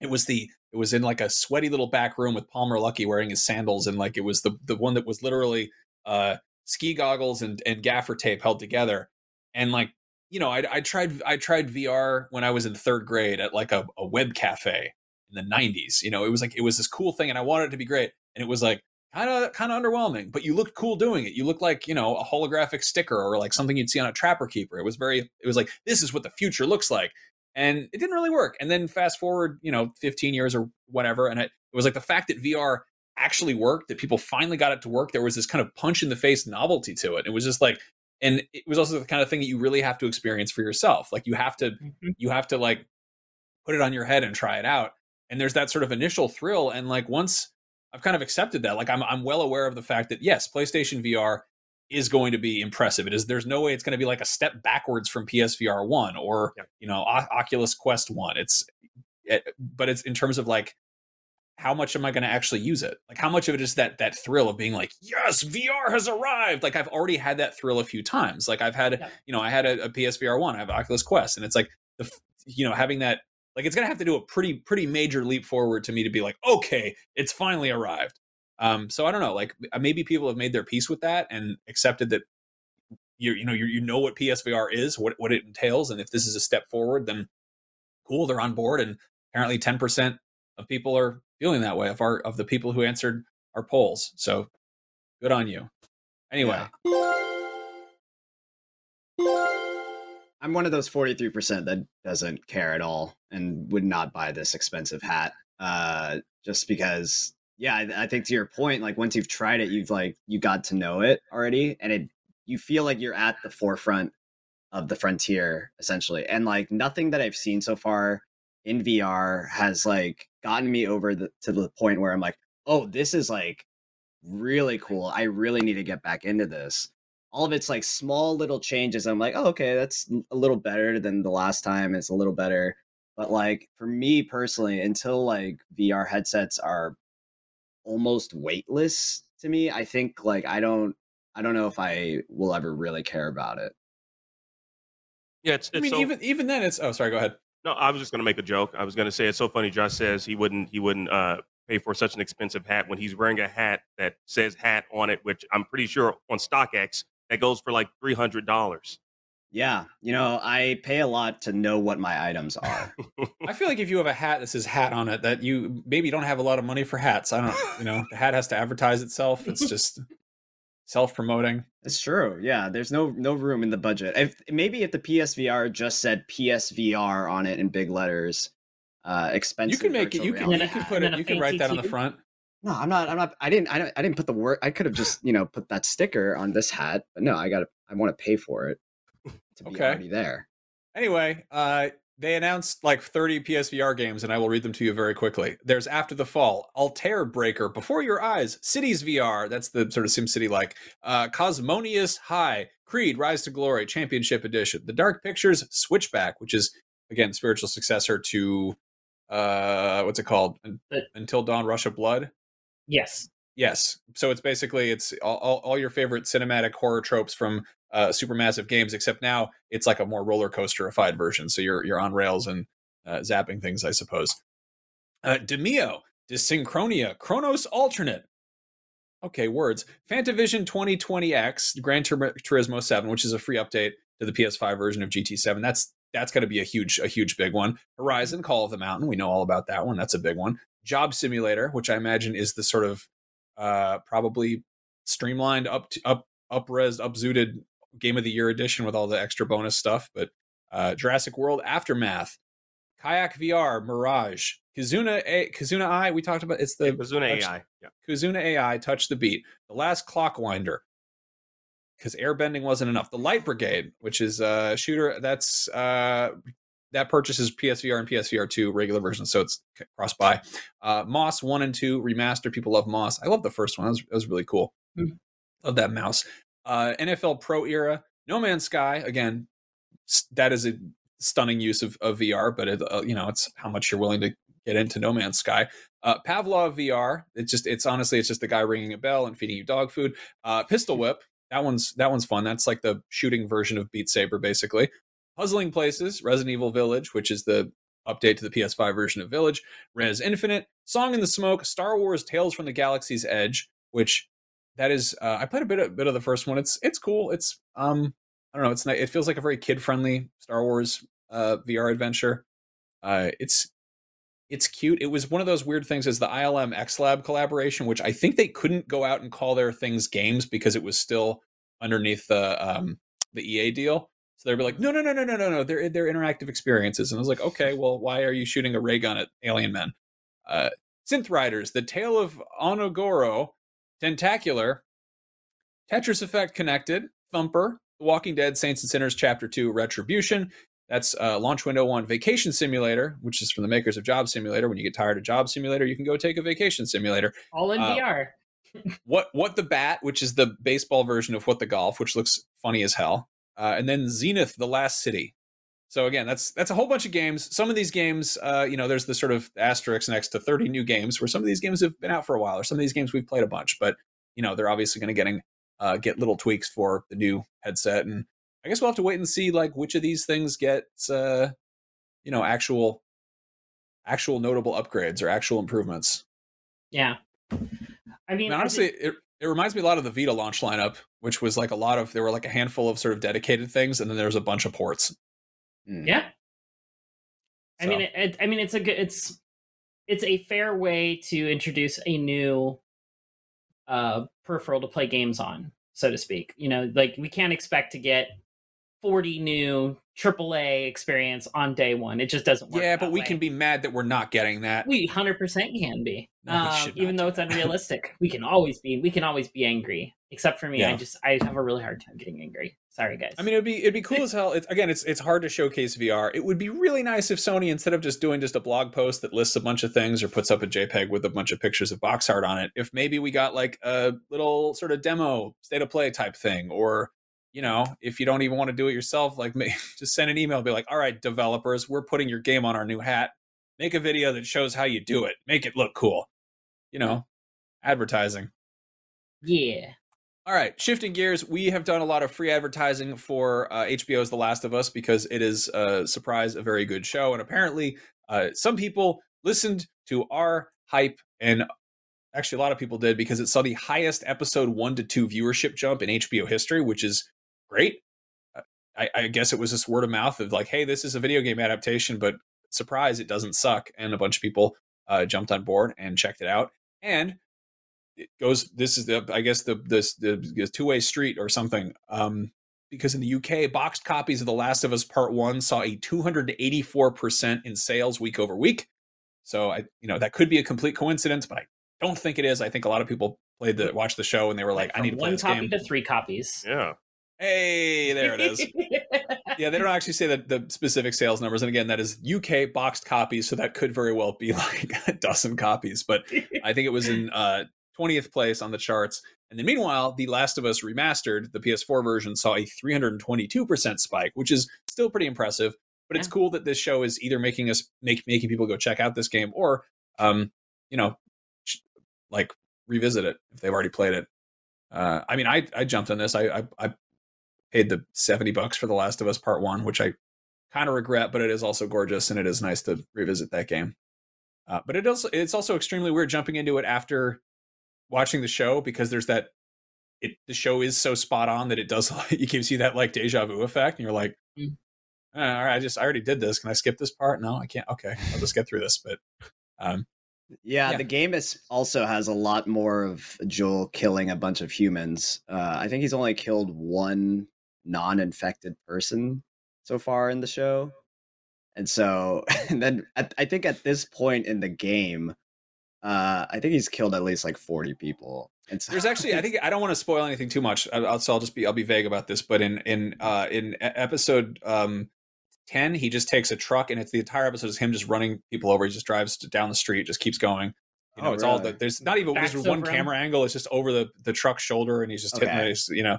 it was the it was in like a sweaty little back room with Palmer Luckey wearing his sandals, and like it was the the one that was literally uh ski goggles and and gaffer tape held together, and like you know, I, I tried I tried VR when I was in third grade at like a, a web cafe in the '90s. You know, it was like it was this cool thing, and I wanted it to be great, and it was like kind of kind of underwhelming. But you looked cool doing it. You looked like you know a holographic sticker or like something you'd see on a Trapper Keeper. It was very it was like this is what the future looks like, and it didn't really work. And then fast forward, you know, 15 years or whatever, and it, it was like the fact that VR actually worked, that people finally got it to work. There was this kind of punch in the face novelty to it. It was just like and it was also the kind of thing that you really have to experience for yourself like you have to Mhm. you have to like put it on your head and try it out and there's that sort of initial thrill and like once i've kind of accepted that like i'm i'm well aware of the fact that yes playstation vr is going to be impressive it is there's no way it's going to be like a step backwards from psvr 1 or Yep. you know O- oculus quest 1 it's it, but it's in terms of like how much am I going to actually use it? Like how much of it is that that thrill of being like, yes, VR has arrived. Like I've already had that thrill a few times. Like I've had, Yeah. you know, I had a, a PSVR one, I have Oculus Quest, and it's like the, you know, having that, like it's gonna have to do a pretty pretty major leap forward to me to be like, okay, it's finally arrived. Um, so I don't know, like maybe people have made their peace with that and accepted that you you know you you know what PSVR is, what what it entails, and if this is a step forward, then cool, they're on board. And apparently, ten percent of people are feeling that way of our of the people who answered our polls. So good on you. Anyway, I'm one of those 43% that doesn't care at all and would not buy this expensive hat. Uh, just because, yeah, I, I think to your point, like once you've tried it, you've like, you got to know it already. And it, you feel like you're at the forefront of the frontier essentially. And like nothing that I've seen so far in VR has like gotten me over the, to the point where I'm like, oh, this is like really cool. I really need to get back into this all of it's like small little changes. I'm like, oh, okay, that's a little better than the last time. It's a little better, But like for me personally, until like VR headsets are almost weightless to me, I think like I don't I don't know if I will ever really care about it. Yeah, it's, it's I mean, so, even even then, it's. Oh, sorry. Go ahead. No. I was just gonna make a joke. I was gonna say it's so funny. Josh says he wouldn't he wouldn't uh, pay for such an expensive hat when he's wearing a hat that says hat on it, which I'm pretty sure on StockX that goes for like three hundred dollars. Yeah, you know, I pay a lot to know what my items are. I feel like if you have a hat that says hat on it, that you maybe don't have a lot of money for hats. I don't. You know, the hat has to advertise itself. It's just self promoting. It's true. Yeah, there's no no room in the budget. If maybe if the PSVR just said PSVR on it in big letters, uh, expensive. You can make it. You can. You can put it. You can write that on the front. No, I'm not. I'm not. I didn't. I, don't, I didn't put the word. I could have just you know put that sticker on this hat, but no, I got. to I want to pay for it to be Okay. already there. Anyway, uh, they announced like 30 PSVR games, and I will read them to you very quickly. There's After the Fall, Altair Breaker, Before Your Eyes, Cities VR, that's the sort of SimCity like, uh, Cosmonious High, Creed, Rise to Glory, Championship Edition, The Dark Pictures, Switchback, which is, again, spiritual successor to, uh, what's it called? Until Dawn, Rush of Blood. Yes. Yes. So it's basically it's all, all, all your favorite cinematic horror tropes from uh, supermassive games, except now it's like a more roller coasterified version. So you're you're on rails and uh, zapping things, I suppose. Uh, Demeo, Dyschronia, Chronos Alternate. Okay, words. Fantavision 2020X, Gran Tur- Turismo 7, which is a free update to the PS5 version of GT7. That's that's going to be a huge a huge big one. Horizon, Call of the Mountain, we know all about that one. That's a big one. Job Simulator, which I imagine is the sort of uh, probably streamlined, up to, up upres, upzooted Game of the Year edition with all the extra bonus stuff. But uh, Jurassic World Aftermath, Kayak VR, Mirage, Kazuna A, Kazuna Eye. We talked about it's the Kazuna touch- AI. Yeah. Kazuna AI, Touch the Beat, The Last Clockwinder, because airbending wasn't enough. The Light Brigade, which is a shooter that's uh, that purchases PSVR and PSVR two regular version, so it's cross buy. Uh, Moss one and two remastered. People love Moss. I love the first one. That was, that was really cool. Mm. Love that mouse. Uh, NFL Pro era, No Man's Sky. Again, that is a stunning use of, of VR, but it, uh, you know it's how much you're willing to get into No Man's Sky. Uh, Pavlov VR. It's just it's honestly it's just the guy ringing a bell and feeding you dog food. Uh, Pistol Whip. That one's that one's fun. That's like the shooting version of Beat Saber, basically. Puzzling Places, Resident Evil Village, which is the update to the PS5 version of Village, Rez Infinite, Song in the Smoke, Star Wars Tales from the Galaxy's Edge, which that is uh, I played a bit of, bit of the first one. It's it's cool. It's um I don't know. It's it feels like a very kid friendly Star Wars uh, VR adventure. Uh, it's it's cute. It was one of those weird things as the ILM X Lab collaboration, which I think they couldn't go out and call their things games because it was still underneath the um, the EA deal. So they'd be like, no, no, no, no, no, no, no. They're they're interactive experiences. And I was like, okay, well, why are you shooting a ray gun at alien men? Uh, Synth Riders, The Tale of Onogoro, Tentacular, Tetris Effect Connected, Thumper, The Walking Dead, Saints and Sinners Chapter 2, Retribution. That's uh, launch window one, Vacation Simulator, which is from the makers of Job Simulator. When you get tired of Job Simulator, you can go take a vacation simulator. All in Uh, VR. What What the Bat, which is the baseball version of What the Golf, which looks funny as hell. Uh, and then Zenith, The Last City. So again, that's that's a whole bunch of games. Some of these games, uh, you know, there's the sort of asterisk next to 30 new games, where some of these games have been out for a while, or some of these games we've played a bunch. But you know, they're obviously going to getting uh, get little tweaks for the new headset, and I guess we'll have to wait and see like which of these things gets, uh, you know, actual actual notable upgrades or actual improvements. Yeah. I I mean, mean, honestly, it, it reminds me a lot of the Vita launch lineup, which was like a lot of there were like a handful of sort of dedicated things, and then there was a bunch of ports. Mm. yeah. I mean, it, it, I mean, it's a good, it's, it's a fair way to introduce a new, uh, peripheral to play games on, so to speak. You know, like we can't expect to get forty new AAA experience on day one. It just doesn't work. yeah, that but we way. can be mad that we're not getting that. We hundred percent can be, No, um, even though it's unrealistic. we can always be. We can always be angry. Except for me, I just I have a really hard time getting angry. Sorry, guys. I mean, it'd be it'd be cool as hell. It's, again, it's it's hard to showcase VR. It would be really nice if Sony, instead of just doing just a blog post that lists a bunch of things or puts up a JPEG with a bunch of pictures of box art on it, if maybe we got like a little sort of demo state of play type thing, or you know, if you don't even want to do it yourself, like just send an email, be like, all right, developers, we're putting your game on our new hat. Make a video that shows how you do it. Make it look cool. You know, advertising. Yeah. All right, shifting gears, we have done a lot of free advertising for uh, HBO's The Last of Us because it is a surprise, a very good show. And apparently, uh, some people listened to our hype, and actually, a lot of people did because it saw the highest episode one to two viewership jump in HBO history, which is great. Uh, I, I guess it was this word of mouth of like, hey, this is a video game adaptation, but surprise, it doesn't suck. And a bunch of people uh, jumped on board and checked it out. And it goes this is the i guess the this the, the two-way street or something um because in the uk boxed copies of the last of us part one saw a 284% in sales week over week. So i you know that could be a complete coincidence but i don't think it is. I think a lot of people played the watched the show and they were like, i need to play one this copy game to three copies. Yeah. hey there it is. Yeah they don't actually say that the specific sales numbers and again that is uk boxed copies so that could very well be like a dozen copies but i think it was in uh 20th place on the charts. And then meanwhile, The Last of Us Remastered, the PS4 version, saw a 322% spike, which is still pretty impressive. But it's cool that this show is either making us make making people go check out this game or um, you know, like revisit it if they've already played it. Uh, I mean, I I jumped on this. I, I I paid the 70 bucks for The Last of Us Part 1, which I kind of regret, but it is also gorgeous and it is nice to revisit that game. Uh, but it also it's also extremely weird jumping into it after watching the show because there's that it the show is so spot on that it does it gives you that like deja vu effect and you're like Mm. "Uh, all right i just i already did this can i skip this part no i can't okay i'll just get through this but um Yeah, Yeah. the game is also has a lot more of Joel killing a bunch of humans. Uh, I think he's only killed one non-infected person so far in the show, and so and then at, I think at this point in the game, uh, I think he's killed at least like forty people. And so there's actually i think i don't want to spoil anything too much I- I'll, so i'll just be i'll be vague about this but in in uh in episode um 10 he just takes a truck and it's the entire episode is him just running people over he just drives down the street just keeps going you know Oh, it's all the, there's not even Backs there's one over him. camera angle it's just over the the truck's shoulder and he's just hitting Okay. his you know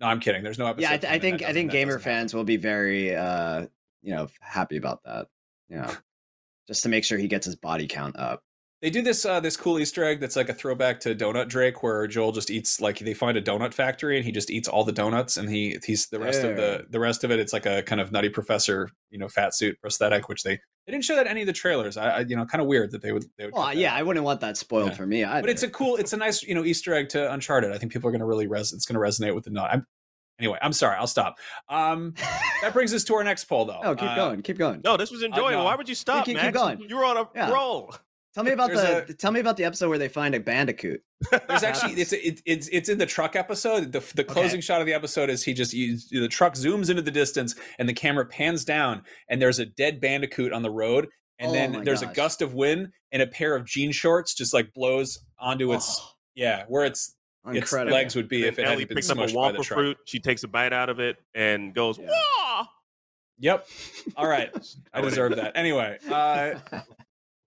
no i'm kidding there's no episode yeah, I, 10 th- I think I think gamer doesn't happen. fans will be very uh, you know happy about that. You know, just to make sure he gets his body count up. They do this uh, this cool Easter egg that's like a throwback to Donut Drake, where Joel just eats like they find a donut factory and he just eats all the donuts, and he he's the rest of the the rest of it. It's like a kind of nutty professor, you know, fat suit prosthetic, which they they didn't show that in any of the trailers. I, I you know, kind of weird that they would they would. Well, yeah. I wouldn't want that spoiled Yeah. for me. Either. but it's a cool, it's a nice you know Easter egg to Uncharted. I think people are going to really res. It's going to resonate with the nut. I'm, anyway, I'm sorry. I'll stop. Um, that brings us to our next poll, though. oh, keep Uh, going, keep going. No, this was enjoyable. no. Why would you stop, keep- keep Max? going. You were on a Yeah. roll. Tell me about There's the tell me about the episode where they find a bandicoot. There's actually it's it, it's it's in the truck episode. The the closing shot of the episode is he just you, the truck zooms into the distance and the camera pans down and there's a dead bandicoot on the road and Oh then my there's a gust of wind and a pair of jean shorts just like blows onto its Oh, yeah where its its legs would be And if it Ellie hadn't been picks up a by the Wampa truck. fruit. She takes a bite out of it and goes, Yeah. "Wah!" Yep. All right. I deserve that. Anyway, uh,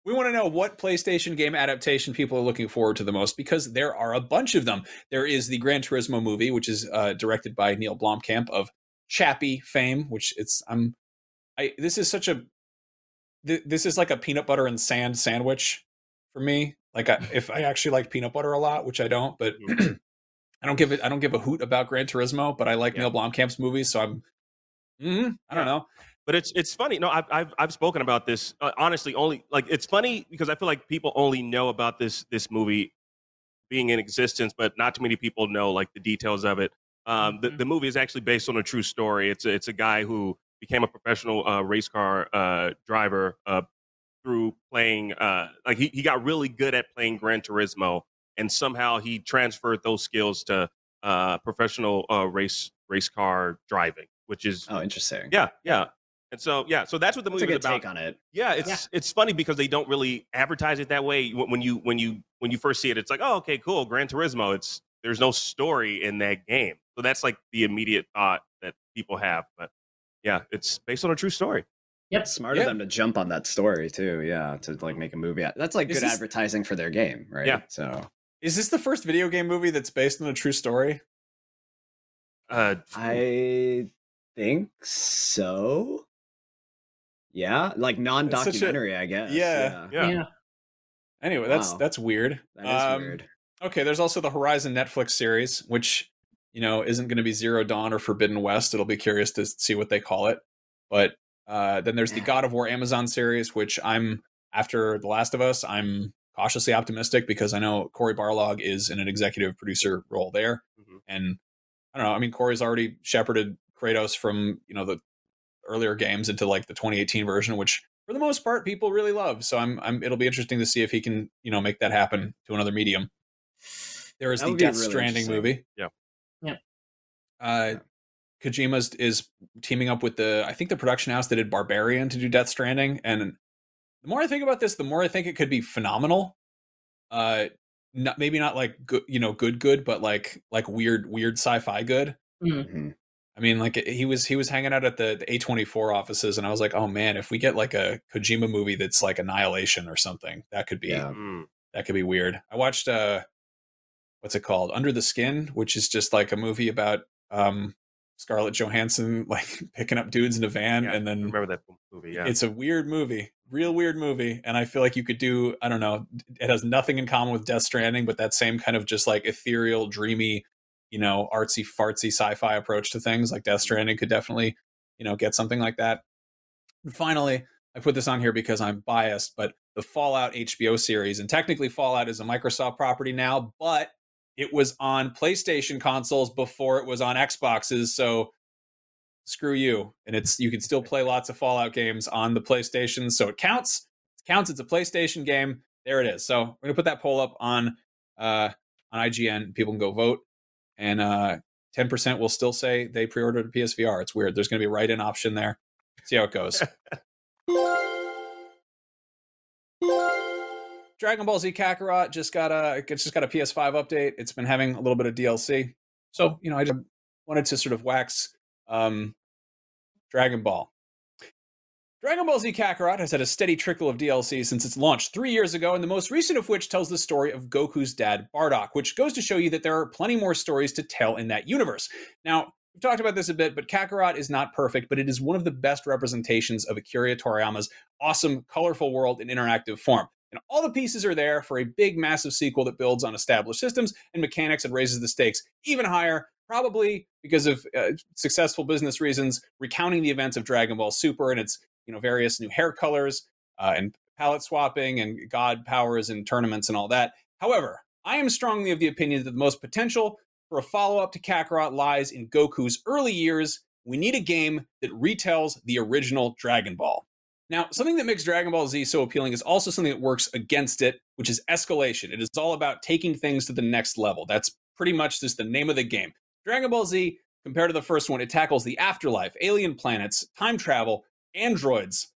we want to know what PlayStation game adaptation people are looking forward to the most because there are a bunch of them. There is the Gran Turismo movie, which is uh, directed by Neil Blomkamp of Chappie fame, which it's I'm I this is such a th- this is like a peanut butter and sand sandwich for me. Like I, if I actually like peanut butter a lot, which I don't, but I don't give it I don't give a hoot about Gran Turismo, but I like Yeah. Neil Blomkamp's movies, so I'm mm, I don't Yeah. know. But it's it's funny. No, I've I've I've spoken about this uh, honestly. Only like it's funny because I feel like people only know about this this movie being in existence, but not too many people know like the details of it. Um, the Mhm. the movie is actually based on a true story. It's a, it's a guy who became a professional uh, race car uh, driver uh, through playing. Uh, like he he got really good at playing Gran Turismo, and somehow he transferred those skills to uh, professional uh, race race car driving, which is Oh, interesting. yeah, yeah. And so yeah, so that's what the That's a movie is about. take on it. Yeah, it's it's funny because they don't really advertise it that way. When when you when you when you first see it, it's like, oh, okay, cool, Gran Turismo. It's there's no story in that game, so that's like the immediate thought that people have. But yeah, it's based on a true story. Yep. Smart of Yeah. them to jump on that story too. Yeah, to like make a movie. out- That's like Is good this- advertising for their game, right? Yeah. So Is this the first video game movie that's based on a true story? Uh, I think so. Yeah, like non-documentary, I guess. yeah. Yeah. yeah. Anyway, that's Wow. that's weird. that is Um, weird. Okay, there's also the Horizon Netflix series, which you know isn't going to be Zero Dawn or Forbidden West. It'll be curious to see what they call it. But uh, then there's the God of War Amazon series, which I'm after The Last of Us. I'm cautiously optimistic because I know Cory Barlog is in an executive producer role there, Mhm. and I don't know. I mean, Cory's already shepherded Kratos from you know the earlier games into like the 2018 version, which for the most part people really love. So I'm, I'm it'll be interesting to see if he can you know make that happen to another medium. There is That the Death really Stranding movie. Yeah. Yeah. Uh, Kojima's is teaming up with the I think the production house that did Barbarian to do Death Stranding, and the more I think about this, the more I think it could be phenomenal. Uh, not maybe not like good, you know, good, good, but like like weird, weird sci-fi good. Mm. I mean, like he was he was hanging out at the, the A24 offices, and I was like, oh man, if we get like a Kojima movie that's like Annihilation or something, that could be Yeah. mm, that could be weird. I watched uh, what's it called, Under the Skin, which is just like a movie about um Scarlett Johansson like picking up dudes in a van, yeah, and I then remember that movie. Yeah. it's a weird movie, real weird movie, and I feel like you could do I don't know, it has nothing in common with Death Stranding, but that same kind of just like ethereal, dreamy, you know, artsy fartsy sci-fi approach to things. Like Death Stranding could definitely, you know, get something like that. And finally, I put this on here because I'm biased, but the Fallout HBO series, and technically Fallout is a Microsoft property now, but it was on PlayStation consoles before it was on Xboxes, so screw you. And it's you can still play lots of Fallout games on the PlayStation, so it counts. It counts. It's a PlayStation game. There it is. So we're gonna put that poll up on uh on IGN. People can go vote, and uh 10% will still say they pre-ordered a PSVR. It's weird. There's gonna be a write-in option there. See how it goes. Dragon Ball Z Kakarot just got a it's just got a PS5 update. It's been having a little bit of DLC. So, you know, I just wanted to sort of wax um Dragon Ball. Dragon Ball Z Kakarot has had a steady trickle of DLC since its launch three years ago, and the most recent of which tells the story of Goku's dad, Bardock, which goes to show you that there are plenty more stories to tell in that universe. Now, we've talked about this a bit, but Kakarot is not perfect, but it is one of the best representations of Akira Toriyama's awesome, colorful world in interactive form. And all the pieces are there for a big, massive sequel that builds on established systems and mechanics and raises the stakes even higher, probably because of uh, successful business reasons, recounting the events of Dragon Ball Super and its you know various new hair colors uh, and palette swapping and god powers and tournaments and all that. However, I am strongly of the opinion that the most potential for a follow-up to Kakarot lies in Goku's early years. We need a game that retells the original Dragon Ball. Now, something that makes Dragon Ball Z so appealing is also something that works against it, which is escalation. It is all about taking things to the next level. That's pretty much just the name of the game. Dragon Ball Z, compared to the first one, it tackles the afterlife, alien planets, time travel, androids,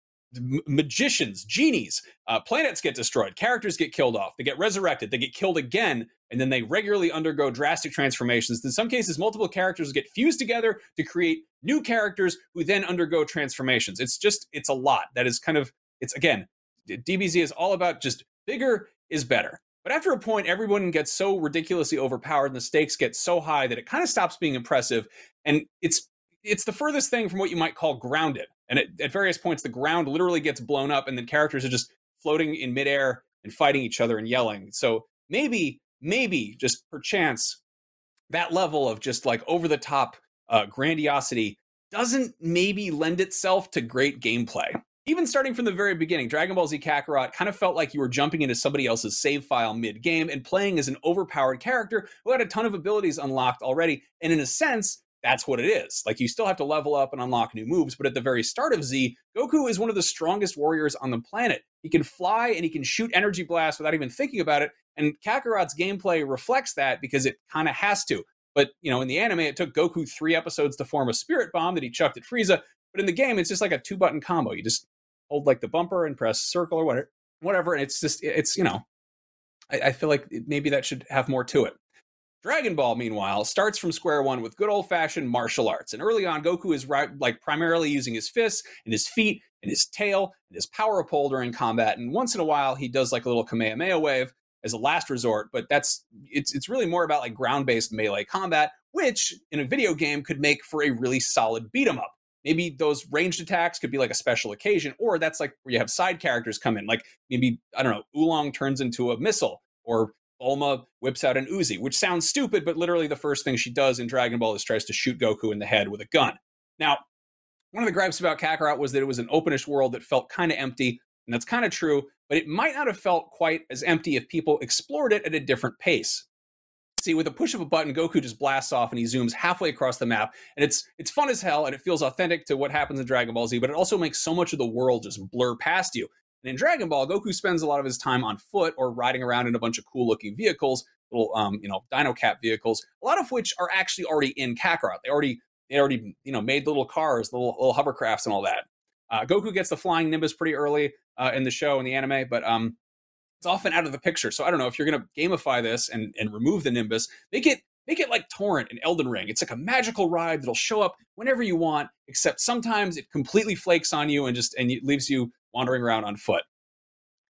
magicians, genies. Uh, planets get destroyed, characters get killed off, they get resurrected, they get killed again, and then they regularly undergo drastic transformations. In some cases, multiple characters get fused together to create new characters who then undergo transformations. It's just, it's a lot. That is kind of, it's again, DBZ is all about just bigger is better. But after a point, everyone gets so ridiculously overpowered and the stakes get so high that it kind of stops being impressive. And it's it's the furthest thing from what you might call grounded. And at, at various points, the ground literally gets blown up, and then characters are just floating in midair and fighting each other and yelling. So maybe, maybe just perchance, that level of just like over the top uh, grandiosity doesn't maybe lend itself to great gameplay. Even starting from the very beginning, Dragon Ball Z Kakarot kind of felt like you were jumping into somebody else's save file mid game and playing as an overpowered character who had a ton of abilities unlocked already. And in a sense, that's what it is. Like you still have to level up and unlock new moves, but at the very start of Z, Goku is one of the strongest warriors on the planet. He can fly and he can shoot energy blasts without even thinking about it. And Kakarot's gameplay reflects that because it kind of has to. But you know, in the anime, it took Goku three episodes to form a spirit bomb that he chucked at Frieza. But in the game, it's just like a two button combo. You just hold like the bumper and press circle or whatever, whatever, and it's just it's you know, I, I feel like maybe that should have more to it. Dragon Ball, meanwhile, starts from square one with good old fashioned martial arts. And early on, Goku is like primarily using his fists and his feet and his tail and his power pole during combat. And once in a while, he does like a little Kamehameha wave as a last resort. But that's it's it's really more about like ground based melee combat which in a video game could make for a really solid beat 'em up. Maybe those ranged attacks could be like a special occasion, or that's like where you have side characters come in. Like maybe, I don't know, Oolong turns into a missile, or Bulma whips out an Uzi, which sounds stupid, but literally the first thing she does in Dragon Ball is tries to shoot Goku in the head with a gun. Now, one of the gripes about Kakarot was that it was an openish world that felt kind of empty, and that's kind of true, but it might not have felt quite as empty if people explored it at a different pace. See, with a push of a button, Goku just blasts off and he zooms halfway across the map, and it's it's fun as hell, and it feels authentic to what happens in Dragon Ball Z. But it also makes so much of the world just blur past you. And in Dragon Ball, Goku spends a lot of his time on foot or riding around in a bunch of cool-looking vehicles, little um, you know, Dino Cap vehicles, a lot of which are actually already in Kakarot. They already they already you know made little cars, little little hovercrafts, and all that. Uh, Goku gets the flying Nimbus pretty early uh, in the show in the anime, but um, it's often out of the picture. So I don't know if you're going to gamify this and and remove the Nimbus, make it make it like Torrent and Elden Ring. It's like a magical ride that'll show up whenever you want, except sometimes it completely flakes on you and just and it leaves you wandering around on foot.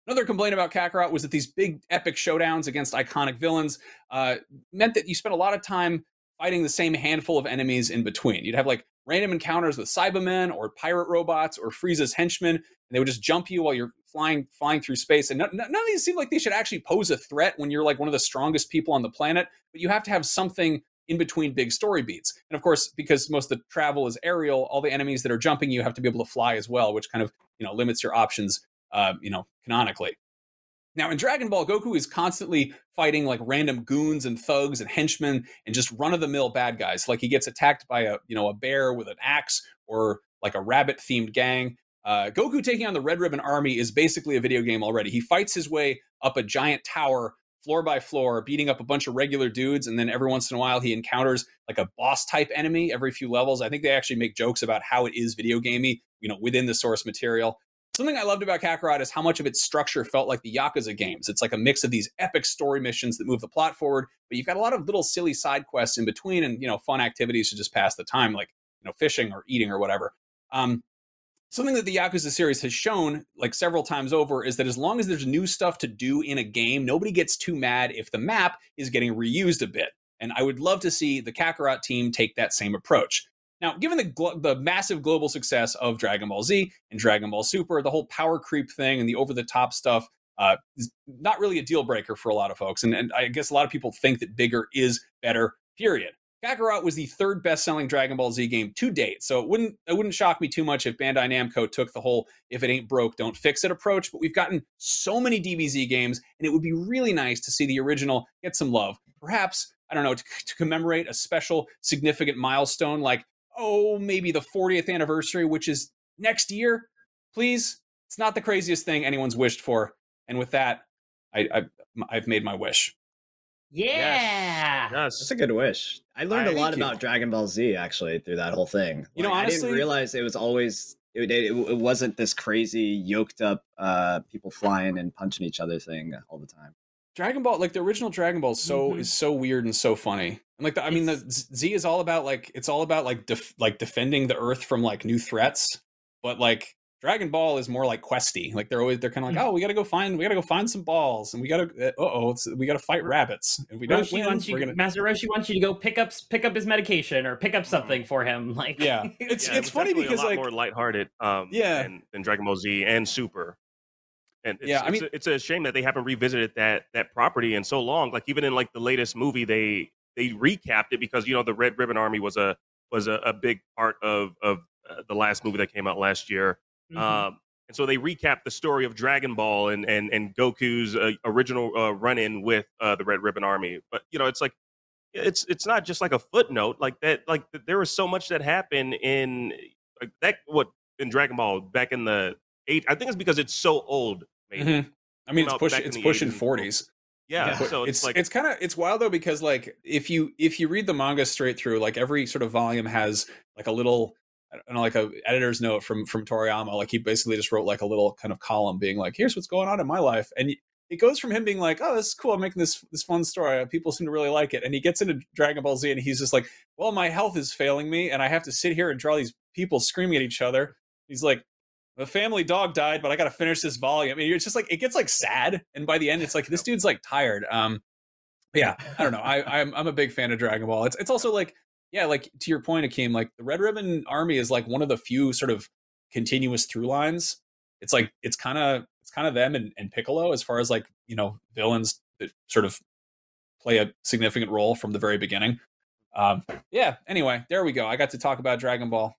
Another complaint about Kakarot was that these big epic showdowns against iconic villains uh, meant that you spent a lot of time fighting the same handful of enemies in between. You'd have like random encounters with Saibamen or pirate robots or Frieza's henchmen, and they would just jump you while you're flying flying through space. And none, none of these seem like they should actually pose a threat when you're like one of the strongest people on the planet. But you have to have something in between big story beats. And of course, because most of the travel is aerial, all the enemies that are jumping you have to be able to fly as well, which kind of you know limits your options. Uh, you know, canonically. Now, in Dragon Ball, Goku is constantly fighting like random goons and thugs and henchmen and just run of the mill bad guys. Like he gets attacked by a you know a bear with an axe or like a rabbit themed gang. Uh, Goku taking on the Red Ribbon Army is basically a video game already. He fights his way up a giant tower, floor by floor, beating up a bunch of regular dudes, and then every once in a while he encounters like a boss type enemy every few levels. I think they actually make jokes about how it is video gamey, you know, within the source material. Something I loved about Kakarot is how much of its structure felt like the Yakuza games. It's like a mix of these epic story missions that move the plot forward, but you've got a lot of little silly side quests in between and, you know, fun activities to just pass the time, like, you know, fishing or eating or whatever. Um, something that the Yakuza series has shown like several times over is that as long as there's new stuff to do in a game, nobody gets too mad if the map is getting reused a bit. And I would love to see the Kakarot team take that same approach. Now, given the glo- the massive global success of Dragon Ball Z and Dragon Ball Super, the whole power creep thing and the over the top stuff uh, is not really a deal breaker for a lot of folks. And, and I guess a lot of people think that bigger is better. Period. Kakarot was the third best-selling Dragon Ball Z game to date, so it wouldn't it wouldn't shock me too much if Bandai Namco took the whole "if it ain't broke, don't fix it" approach. But we've gotten so many DBZ games, and it would be really nice to see the original get some love. Perhaps I don't know to, to commemorate a special, significant milestone like oh, maybe the 40th anniversary, which is next year, please. It's not the craziest thing anyone's wished for. And with that, I, I I've made my wish. Yeah. Yes. That's a good wish. I learned I- a lot thank you. about Dragon Ball Z actually through that whole thing. You know, Like, I didn't realize it was always it, it, it wasn't this crazy yoked up uh people flying and punching each other thing all the time. Dragon Ball, like the original Dragon Ball, is so Mhm. is so weird and so funny. And like, the, I mean, the Z Z is all about like it's all about like def, like defending the Earth from like new threats. But like Dragon Ball is more like questy. Like they're always they're kind of like, oh, we got to go find we got to go find some balls, and we got to uh oh, we got to fight rabbits. If we don't Roshi win, wants you, we're gonna Master Roshi wants you to go pick up pick up his medication or pick up something for him. Like yeah. It's Yeah, it's was funny because a lot like more lighthearted, um, Yeah. than, than Dragon Ball Z and Super. And it's, Yeah, I it's, mean- a, it's a shame that they haven't revisited that that property in so long. Like even in like the latest movie, they they recapped it because you know the Red Ribbon Army was a was a, a big part of of uh, the last movie that came out last year. Mhm. Um, and so they recapped the story of Dragon Ball and and and Goku's uh, original uh, run-in with uh, the Red Ribbon Army. But you know, it's like it's it's not just like a footnote like that. Like there was so much that happened in like that. What in Dragon Ball back in the eight? I think it's because it's so old. Maybe. Mhm. I mean, it's pushing it's pushing forties. Yeah. Yeah. So it's, it's like it's kind of it's wild though because like if you if you read the manga straight through like every sort of volume has like a little I don't know like a editor's note from from Toriyama like he basically just wrote like a little kind of column being like here's what's going on in my life and it goes from him being like oh this is cool I'm making this this fun story people seem to really like it and he gets into Dragon Ball Z and he's just like well my health is failing me and I have to sit here and draw these people screaming at each other he's like the family dog died, but I got to finish this volume. I mean, it's just like it gets like sad, and by the end, it's like this dude's like tired. Um, yeah, I don't know. I, I'm I'm a big fan of Dragon Ball. It's it's also like yeah, like to your point, Akeem, like the Red Ribbon Army is like one of the few sort of continuous through lines. It's like it's kind of it's kind of them and, and Piccolo as far as like you know villains that sort of play a significant role from the very beginning. Um, yeah. Anyway, there we go. I got to talk about Dragon Ball.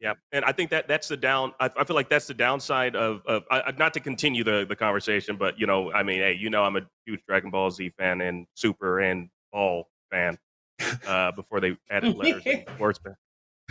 Yeah, and I think that that's the down. I, I feel like that's the downside of of I, not to continue the the conversation, but you know, I mean, hey, you know, I'm a huge Dragon Ball Z fan and Super and Ball fan. Uh, before they added letters and words,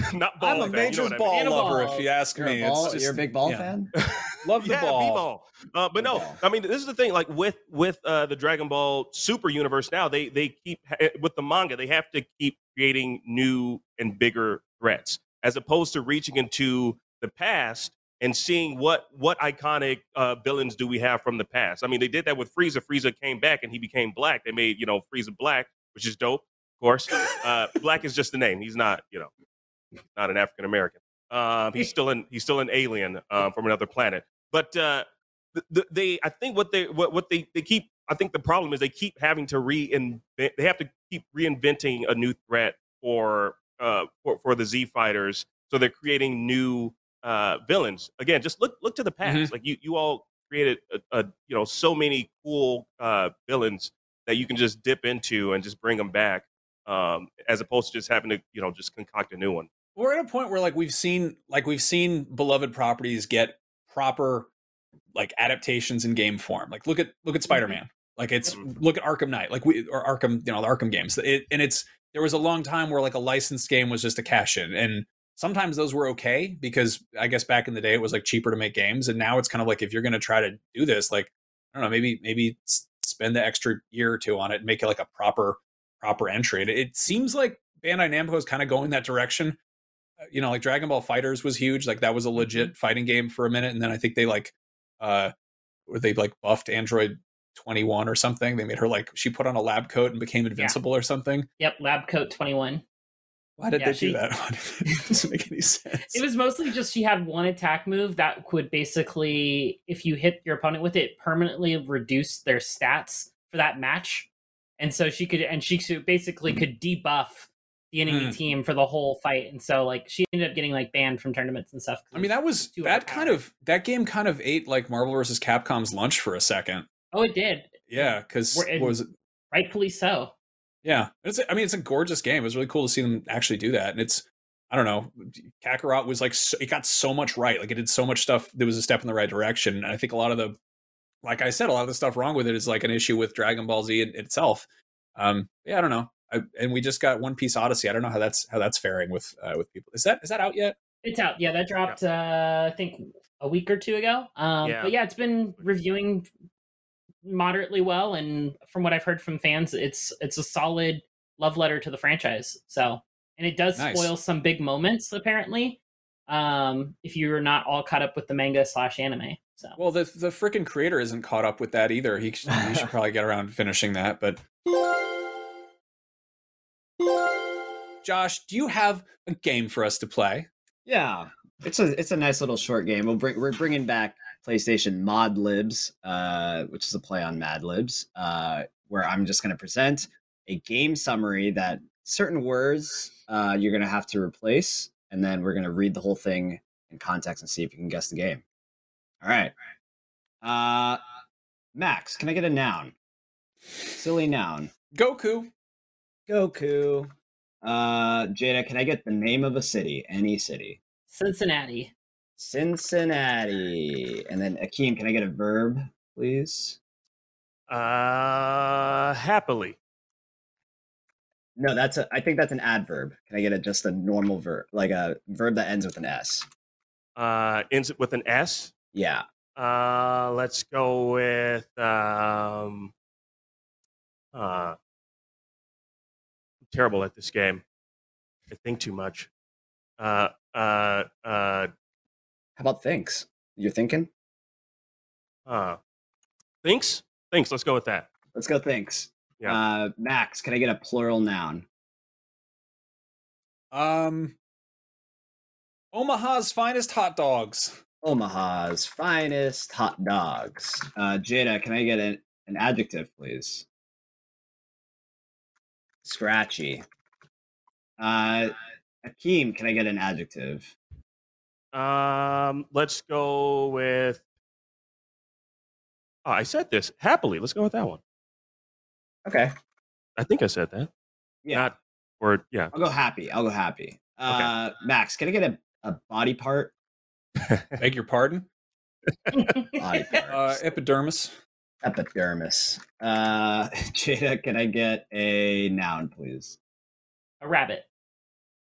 not ball. I'm a fan, major you know ball I mean? lover, if you ask You're me. a, ball, it's just, you're a big ball yeah. fan. Love the yeah, ball. B-ball. Uh, but no, B-ball. I mean, this is the thing. Like with with uh, the Dragon Ball Super universe now, they they keep eh, with the manga. They have to keep creating new and bigger threats, as opposed to reaching into the past and seeing what what iconic uh, villains do we have from the past. I mean, they did that with Frieza. Frieza came back and he became black. They made you know Frieza black, which is dope. Of course, uh, black is just the name. He's not you know not an African American. Um, he's still an he's still an alien um, from another planet. But uh, the, the, they, I think what they what, what they they keep. I think the problem is they keep having to reinvent. They have to keep reinventing a new threat for uh, for, for the Z fighters. So they're creating new uh, villains. Again, just look look to the past. Like you you all created a, a you know so many cool uh, villains that you can just dip into and just bring them back, um, as opposed to just having to you know just concoct a new one. we're at a point where like we've seen like we've seen beloved properties get proper like adaptations in game form. Like look at look at spider-man. Like it's Mhm. look at arkham knight. Like we or arkham you know the arkham games. It, and it's there was a long time where like a licensed game was just a cash in and sometimes those were okay because i guess back in the day it was like cheaper to make games and now it's kind of like if you're going to try to do this like i don't know maybe maybe spend the extra year or two on it and make it like a proper proper entry and it, seems like bandai namco is kind of going that direction. Uh, you know like dragon ball FighterZ was huge like that was a legit fighting game for a minute and then i think they like uh they like buffed android 21 or something? They made her like she put on a lab coat and became invincible or something? Yep, Lab Coat 21. why did Yeah, they she- do that it doesn't make any sense. It was mostly just she had one attack move that could basically, if you hit your opponent with it, permanently reduce their stats for that match. And so she could, and she basically could debuff the enemy Mm. team for the whole fight. And so, like, she ended up getting like banned from tournaments and stuff i mean that was that kind of that game kind of ate like marvel versus capcom's lunch for a second Oh, it did. yeah because was it Rightfully so. Yeah, it's. I mean, it's a gorgeous game. It was really cool to see them actually do that. And it's, I don't know, Kakarot was like, so, it got so much right. Like it did so much stuff. That was a step in the right direction. And I think a lot of the, like I said, a lot of the stuff wrong with it is like an issue with Dragon Ball Z in, itself. Um, yeah, I don't know. I, and we just got One Piece Odyssey. I don't know how that's how that's faring with uh, with people. Is that is that out yet? It's out. Yeah, that dropped, uh, I think, a week or two ago. Um, Yeah. But yeah, it's been reviewing moderately well, and from what I've heard from fans, it's it's a solid love letter to the franchise. So, and it does Nice. spoil some big moments apparently. Um, if you're not all caught up with the manga slash anime, so Well, the the freaking creator isn't caught up with that either. He, should- he should probably get around to finishing that. But Josh, do you have a game for us to play? Yeah, it's a it's a nice little short game. We'll bring we're bringing back PlayStation Mod Libs, uh, which is a play on Mad Libs, uh, where I'm just going to present a game summary that certain words uh, you're going to have to replace, and then we're going to read the whole thing in context and see if you can guess the game. All right, uh, Max, can I get a noun? Silly noun. Goku. Goku. Uh, Jada, can I get the name of a city? Any city. Cincinnati, Cincinnati. And then Akeem, can I get a verb, please? Uh, happily. No, that's a. I think that's an adverb. Can I get a just a normal verb, like a verb that ends with an s? Uh, ends it with an S. Yeah. Uh, let's go with um. Uh, I'm terrible at this game. I think too much. Uh, uh, uh, How about thinks? You're thinking. uh. Thinks. Thinks. Let's go with that. Let's go. Thinks. Yeah. Uh, Max, can I get a plural noun? Um, Omaha's finest hot dogs. Omaha's finest hot dogs. Uh, Jada, can I get an, an adjective, please? Scratchy. Uh, Akeem, can I get an adjective? Um, let's go with. Oh, I said this happily. Let's go with that one. Okay. I think I said that. Yeah. Not or yeah. I'll go happy. I'll go happy. Uh, Max, can I get a, a body part? Beg your pardon. Body Uh, epidermis. Epidermis. Uh, Jada, can I get a noun, please? A rabbit.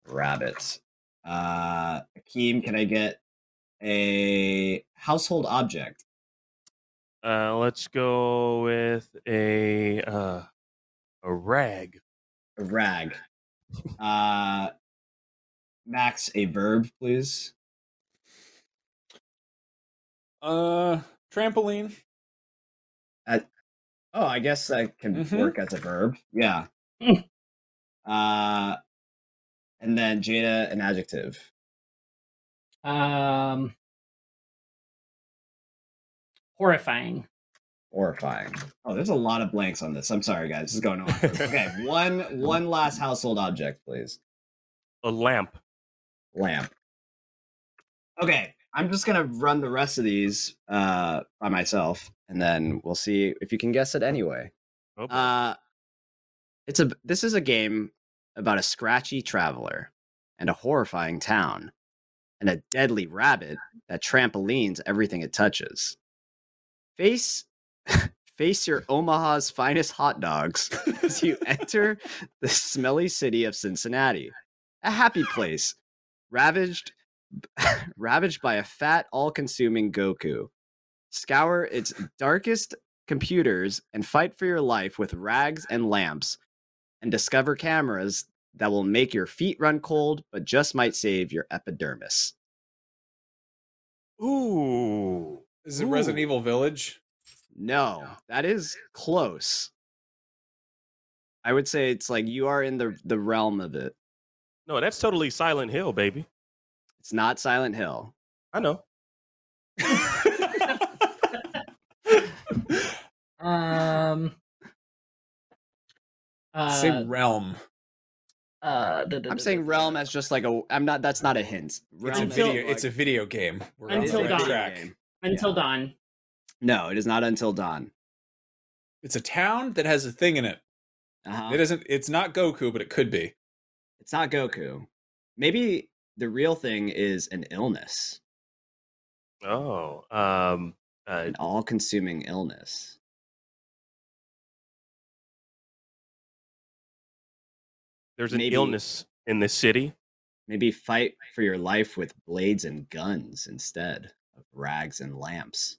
Rabbit. Uh, Akeem, can I get a household object? Uh, let's go with a uh, a rag. A rag. Uh, Max, a verb, please. Uh, trampoline. Oh, I guess that can Mhm. work as a verb. Yeah. uh, and then Jada, an adjective. Um, horrifying. Horrifying. Oh, there's a lot of blanks on this. I'm sorry, guys. This is going on. okay, one one last household object, please. A lamp. Lamp. Okay, I'm just gonna run the rest of these uh, by myself, and then we'll see if you can guess it anyway. Oh. Uh, it's a this is a game about a scratchy traveler and a horrifying town and a deadly rabbit that trampolines everything it touches. Face face your Omaha's finest hot dogs as you enter the smelly city of Cincinnati, a happy place ravaged ravaged by a fat all-consuming Goku. Scour its darkest computers and fight for your life with rags and lamps and discover cameras that will make your feet run cold but just might save your epidermis. Ooh. Is it Resident Evil Village? No, that is close. I would say it's like you are in the the realm of it. No, that's totally Silent Hill, baby. It's not Silent Hill. I know. Um. Uh, Say realm. uh, da- da- I'm da- saying da- realm as just like a. I'm not. That's not a hint. It's a Realm is Until- video. It's a video game. We're Until Dawn. track. until dawn. No, it is not until dawn. It's a town that has a thing in it. Uh-huh. It isn't. It's not Goku, but it could be. It's not Goku. Maybe the real thing is an illness, Oh. Um. Uh, an all-consuming illness. there's an Maybe- illness in this city. Maybe fight for your life with blades and guns instead of rags and lamps.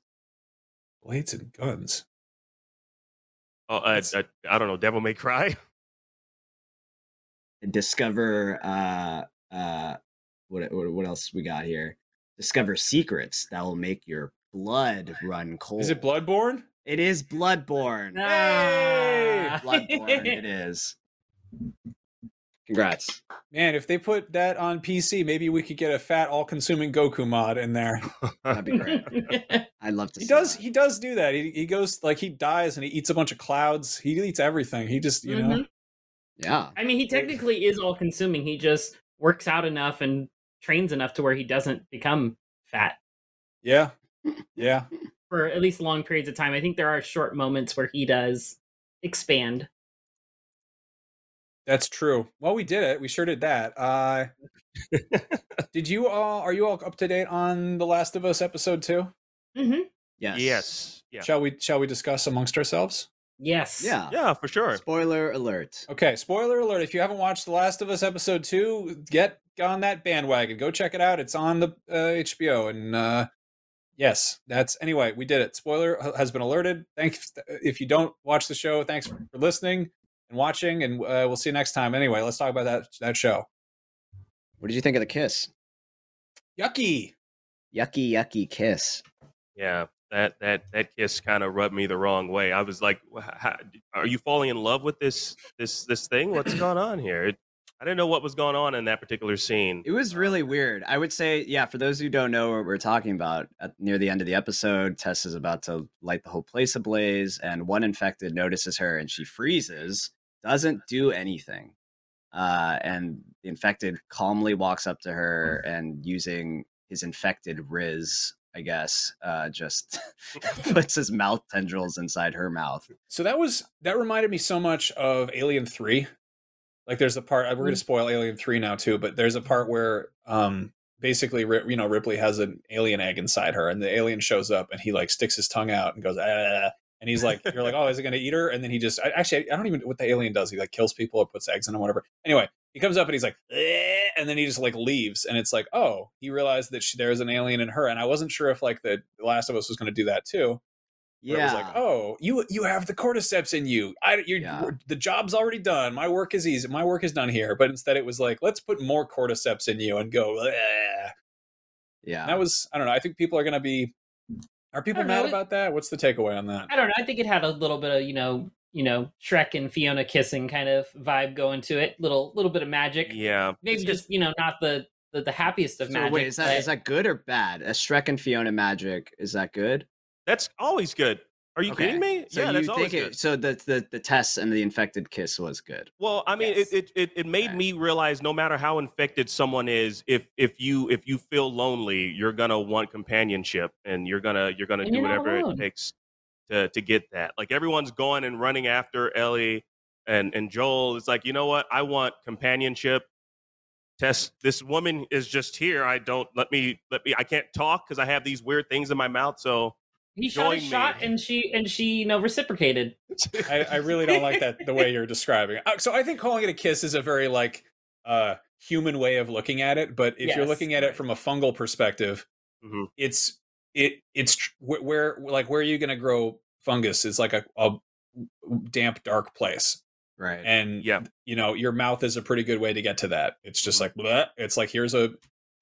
Blades and guns. Oh, It's- uh, I don't know. Devil May Cry. And discover uh uh what what what else we got here? Discover secrets that will make your blood run cold. Is it Bloodborne? It is Bloodborne. Hey! Bloodborne. it is. Congrats. Man, if they put that on PC, maybe we could get a fat, all-consuming Goku mod in there. That'd be great. I'd love to. He see does. that. He does do that. He, he goes like he dies and he eats a bunch of clouds. He eats everything. He just you know. Mhm. Yeah. I mean, he technically is all consuming. He just works out enough and trains enough to where he doesn't become fat Yeah, yeah. for at least long periods of time. I think there are short moments where he does expand. That's true. Well, we did it. We sure did that. Uh, did you all? Are you all up to date on the Last of Us episode two? Mm-hmm. Yes. yes. Yeah. Shall we? Shall we discuss amongst ourselves? Yes. Yeah. Yeah, for sure. Spoiler alert. Okay. Spoiler alert! If you haven't watched The Last of Us episode two, get on that bandwagon. Go check it out. It's on the uh, HBO. And uh, yes, that's anyway. We did it. Spoiler has been alerted. Thanks. If you don't watch the show, thanks for listening and watching. And uh, we'll see you next time. Anyway, let's talk about that that show. What did you think of the kiss? Yucky. Yucky, yucky kiss. Yeah. That that that kiss kind of rubbed me the wrong way. I was like, "Are you falling in love with this this this thing? What's going on here?" It, I didn't know what was going on in that particular scene. It was really weird. I would say, yeah, for those who don't know what we're talking about, at, near the end of the episode, Tess is about to light the whole place ablaze, and one infected notices her and she freezes. doesn't do anything. Uh, and the infected calmly walks up to her and using his infected Riz, I guess, uh, just puts his mouth tendrils inside her mouth. So that was that reminded me so much of Alien Three. Like, there's a part we're going to spoil Alien Three now too, but there's a part where um basically you know Ripley has an alien egg inside her, and the alien shows up and he like sticks his tongue out and goes ah, and he's like, you're like, oh, is it going to eat her? And then he just, I, actually, I don't even know what the alien does. He like kills people or puts eggs in them, whatever. Anyway, he comes up and he's like, eh, and then he just like leaves. And it's like, oh, he realized that she, there's an alien in her. And I wasn't sure if like the Last of Us was going to do that too. Yeah. It was like, oh, you you have the cordyceps in you. I you yeah. the job's already done. My work is easy. My work is done here. But instead, it was like, let's put more cordyceps in you and go. Eh. Yeah. And that was I don't know. I think people are going to be are people mad know. about that? What's the takeaway on that? I don't know. I think it had a little bit of you know, you know, Shrek and Fiona kissing kind of vibe going to it. Little little bit of magic. Yeah, maybe just you know not the the, the happiest of so magic. Wait, is that but... is that good or bad? A Shrek and Fiona magic is that good? That's always good. Are you okay. kidding me? So yeah, that's always it, So the, the the Tess and the infected kiss was good. Well, I mean, yes. it, it it made okay. me realize no matter how infected someone is, if if you if you feel lonely, you're gonna want companionship, and you're gonna you're gonna and do you're whatever it takes to to get that. Like everyone's going and running after Ellie and and Joel. It's like you know what? I want companionship. Tess this woman is just here. I don't let me let me. I can't talk because I have these weird things in my mouth. So he shot a shot and she and she you know reciprocated. I, I really don't like that the way you're describing it. Uh, so I think calling it a kiss is a very like uh human way of looking at it. But if yes. you're looking at it from a fungal perspective, mm-hmm. it's it it's where like where are you going to grow fungus is like a, a damp dark place right and yeah you know your mouth is a pretty good way to get to that it's just mm-hmm. like bleh. it's like here's a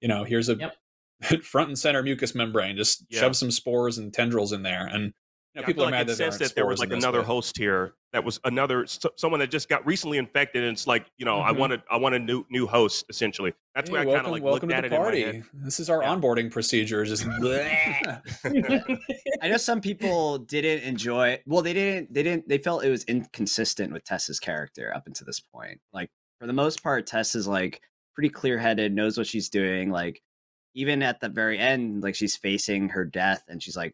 you know here's a yep. front and center mucous membrane. Just yeah. shove some spores and tendrils in there, and you know, yeah, people are like mad that, there, that there was like another host here that was another someone that just got recently infected, and it's like you know mm-hmm. I wanted I want a new new host essentially. That's hey, where I kind of like welcome looked to the party. This is our yeah. onboarding procedure. Just I know some people didn't enjoy. Well, they didn't. They didn't. They felt it was inconsistent with Tess's character up until this point. Like for the most part, Tess is like pretty clear headed, knows what she's doing. Like even at the very end, like she's facing her death and she's like,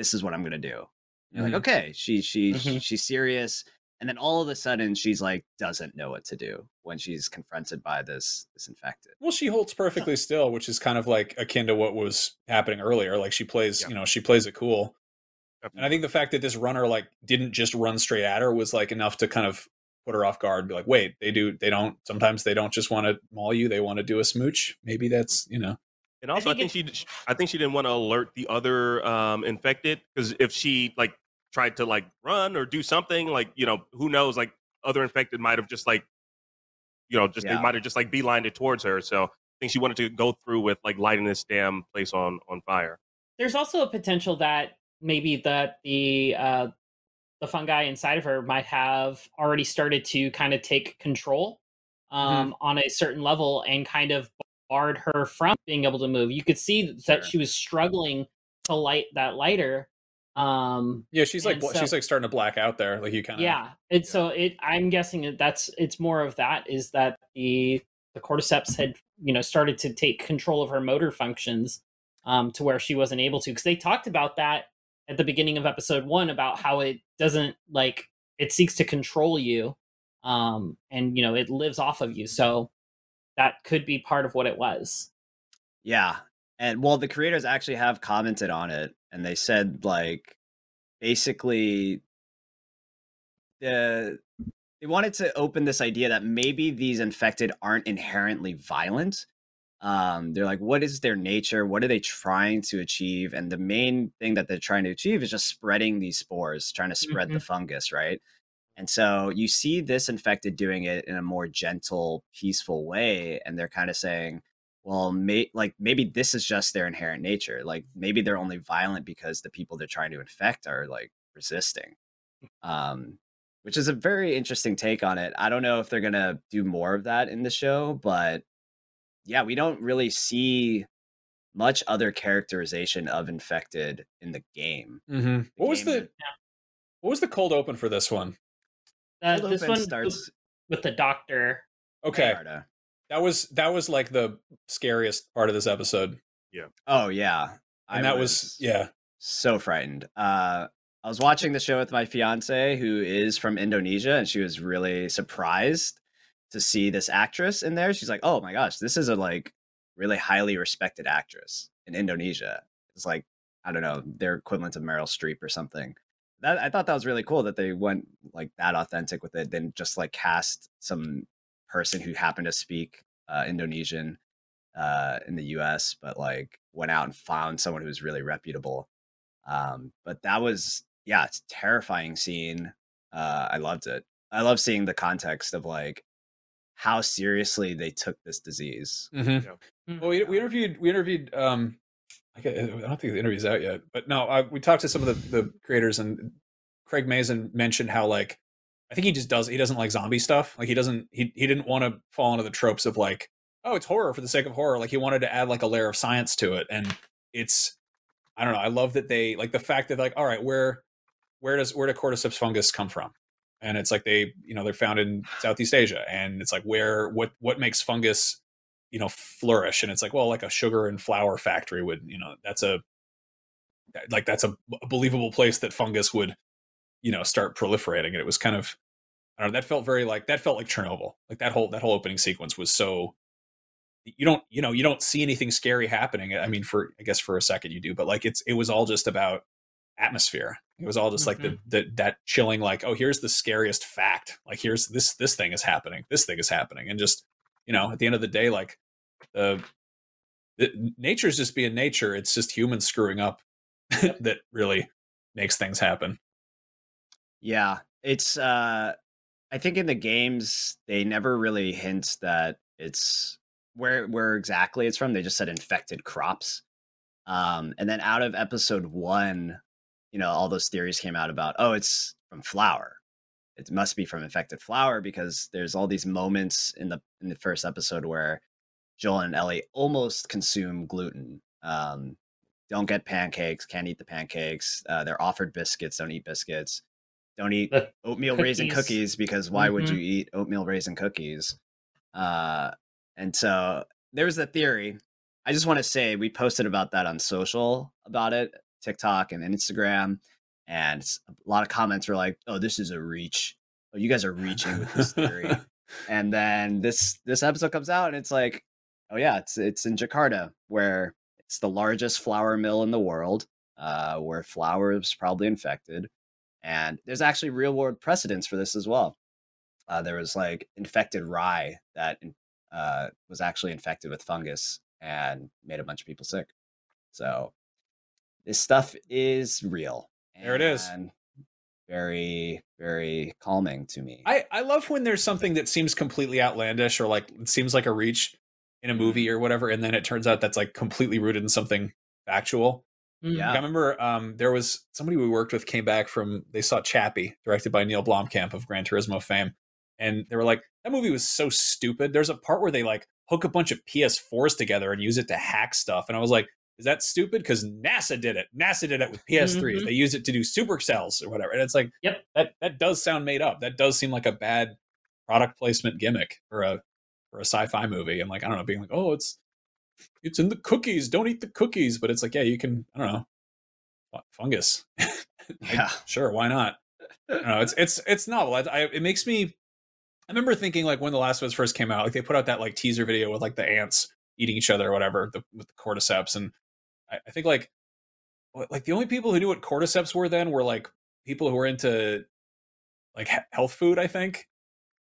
This is what I'm gonna do. You're mm-hmm. like, okay, she she mm-hmm. she's serious. And then all of a sudden she's like doesn't know what to do when she's confronted by this this infected. Well, she holds perfectly still, which is kind of like akin to what was happening earlier. Like she plays, yeah. you know, she plays it cool. And I think the fact that this runner like didn't just run straight at her was like enough to kind of put her off guard be like, wait, they do they don't sometimes they don't just want to maul you, they want to do a smooch. Maybe that's, you know. And also, I think, I think she, I think she didn't want to alert the other um, infected because if she like tried to like run or do something, like you know, who knows? Like other infected might have just like, you know, just yeah. they might have just like beelined it towards her. So I think she wanted to go through with like lighting this damn place on on fire. There's also a potential that maybe that the uh, the fungi inside of her might have already started to kind of take control mm-hmm. um, mm-hmm. on a certain level and kind of barred her from being able to move. You could see that she was struggling to light that lighter. Um, yeah, she's like so, she's like starting to black out there. Like you kind of yeah. And yeah. so it, I'm guessing that that's it's more of that is that the the cordyceps had you know started to take control of her motor functions um, to where she wasn't able to because they talked about that at the beginning of episode one about how it doesn't like it seeks to control you um and you know it lives off of you so that could be part of what it was. Yeah. And well, the creators actually have commented on it and they said like basically the they wanted to open this idea that maybe these infected aren't inherently violent. Um, they're like, what is their nature? What are they trying to achieve? And the main thing that they're trying to achieve is just spreading these spores, trying to spread mm-hmm. the fungus, right? And so you see this infected doing it in a more gentle, peaceful way. And they're kind of saying, well, may, like maybe this is just their inherent nature. Like maybe they're only violent because the people they're trying to infect are like resisting. Um, which is a very interesting take on it. I don't know if they're going to do more of that in the show, but yeah, we don't really see much other characterization of infected in the game. Mm-hmm. The what game was the what was the cold open for this one? Uh, this one starts. with the doctor. Okay, Florida. that was that was like the scariest part of this episode, Yeah. Oh yeah, and that was yeah. so frightened. Uh, I was watching the show with my fiance, who is from Indonesia, and she was really surprised to see this actress in there. She's like, "Oh my gosh, this is a like really highly respected actress in Indonesia." It's like I don't know, their equivalent of Meryl Streep or something. That I thought that was really cool that they went like that authentic with it, than just like cast some person who happened to speak uh, Indonesian uh, in the U.S., but like went out and found someone who was really reputable. Um, but that was yeah, it's a terrifying scene. Uh, I loved it. I love seeing the context of like how seriously they took this disease. Mm-hmm. Well, we, we interviewed we interviewed um I, don't think the interview's out yet, but no, I, we talked to some of the, the creators and Craig Mazin mentioned how like I think he just does he doesn't like zombie stuff. Like he doesn't he he didn't want to fall into the tropes of like oh it's horror for the sake of horror. Like he wanted to add like a layer of science to it, and it's I don't know. I love that they like the fact that like all right where where does where do cordyceps fungus come from? And it's like they you know they're found in Southeast Asia, and it's like where what what makes fungus you know flourish and it's like well like a sugar and flour factory would you know that's a like that's a believable place that fungus would you know start proliferating and it was kind of i don't know that felt very like that felt like chernobyl. Like that whole that whole opening sequence was so you don't you know you don't see anything scary happening i mean for i guess for a second you do but like it's it was all just about atmosphere. It was all just like the, mm-hmm. the that chilling like oh here's the scariest fact. Like here's this this thing is happening. This thing is happening. And just you know at the end of the day like the, the nature's just being nature it's just humans screwing up that really makes things happen Yeah, it's. uh I think in the games they never really hint that it's where where exactly it's from. They just said infected crops. Um, and then out of episode one, you know, all those theories came out about oh, it's from flour. It must be from infected flour because there's all these moments in the in the first episode where Joel and Ellie almost consume gluten. Um, don't get pancakes, can't eat the pancakes. Uh, they're offered biscuits, don't eat biscuits. Don't eat oatmeal raisin cookies. cookies because why would Mhm. you eat oatmeal raisin cookies? Uh, and so there's a theory. I just want to say we posted about that on social about it, TikTok and Instagram, and a lot of comments were like, "Oh, this is a reach. Oh, you guys are reaching with this theory." and then this this episode comes out, and it's like, "Oh yeah, it's it's in Jakarta where it's the largest flour mill in the world, uh, where flour is probably infected." And there's actually real world precedents for this as well. Uh, there was like infected rye that uh, was actually infected with fungus and made a bunch of people sick. So this stuff is real. There it is. and Very, very calming to me. I, I love when there's something that seems completely outlandish or like it seems like a reach in a movie or whatever, and then it turns out that's like completely rooted in something factual. Mm-hmm. Yeah. Like, I remember um, there was somebody we worked with came back from they saw Chappie, directed by Neil Blomkamp of Gran Turismo fame, and they were like, that movie was so stupid. There's a part where they like hook a bunch of PS4s together and use it to hack stuff, and I was like, is that stupid? Because NASA did it. NASA did it with PS3s. Mhm. They use it to do supercells or whatever, and it's like, Yep. that that does sound made up. That does seem like a bad product placement gimmick for a for a sci-fi movie. And like, I don't know, being like, oh, it's it's in the cookies. Don't eat the cookies. But it's like, yeah, you can. I don't know, fungus. Like, Yeah. sure, why not? I don't know. It's it's it's novel. I, I, it makes me. I remember thinking like when The Last of Us first came out, like they put out that like teaser video with like the ants eating each other or whatever the, with the cordyceps, and I, I think like like the only people who knew what cordyceps were then were like people who were into like health food. I think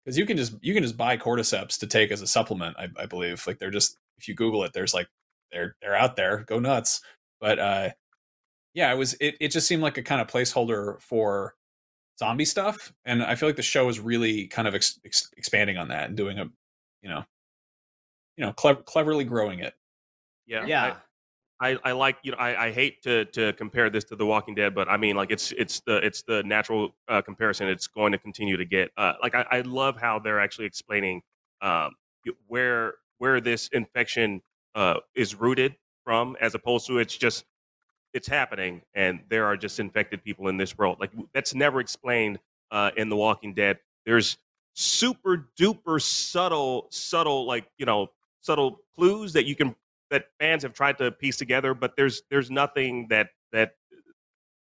because you can just you can just buy cordyceps to take as a supplement. I, I believe like they're just if you Google it, there's like they're they're out there. Go nuts. But uh, yeah, it was it. It just seemed like a kind of placeholder for zombie stuff, and I feel like the show is really kind of ex- ex- expanding on that and doing a you know you know clever, cleverly growing it. Yeah, yeah. I, I like you know I, I hate to to compare this to The Walking Dead, but I mean like it's it's the it's the natural uh, comparison. It's going to continue to get uh, like I, I love how they're actually explaining um, where where this infection uh, is rooted from, as opposed to it's just it's happening and there are just infected people in this world. Like that's never explained uh, in The Walking Dead. there's super duper subtle, subtle like you know subtle clues that you can that fans have tried to piece together, but there's there's nothing that that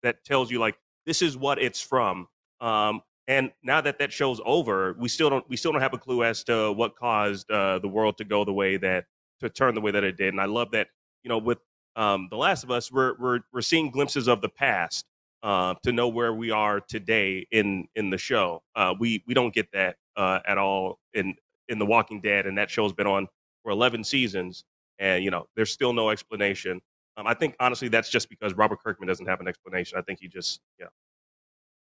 that tells you like this is what it's from. Um, and now that that show's over, we still don't we still don't have a clue as to what caused uh, the world to go the way that to turn the way that it did. And I love that you know with um, the Last of Us, we're we're we're seeing glimpses of the past uh, to know where we are today in in the show. Uh, we we don't get that uh, at all in in The Walking Dead, and that show's been on for 11 seasons, and you know there's still no explanation. Um, I think honestly that's just because Robert Kirkman doesn't have an explanation. I think he just you know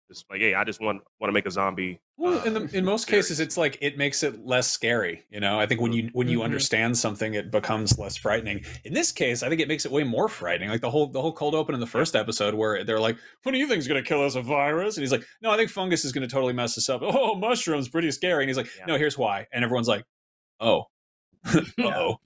just like, hey, I just want want to make a zombie. Well, in the in most cases, it's like it makes it less scary. You know, I think when you when you mm-hmm. understand something, it becomes less frightening. In this case, I think it makes it way more frightening. Like the whole the whole cold open in the first episode, where they're like, "What do you think is going to kill us? A virus?" And he's like, "No, I think fungus is going to totally mess us up." Oh, mushrooms, pretty scary. And he's like, yeah. "No, here's why." And everyone's like, "Oh, oh."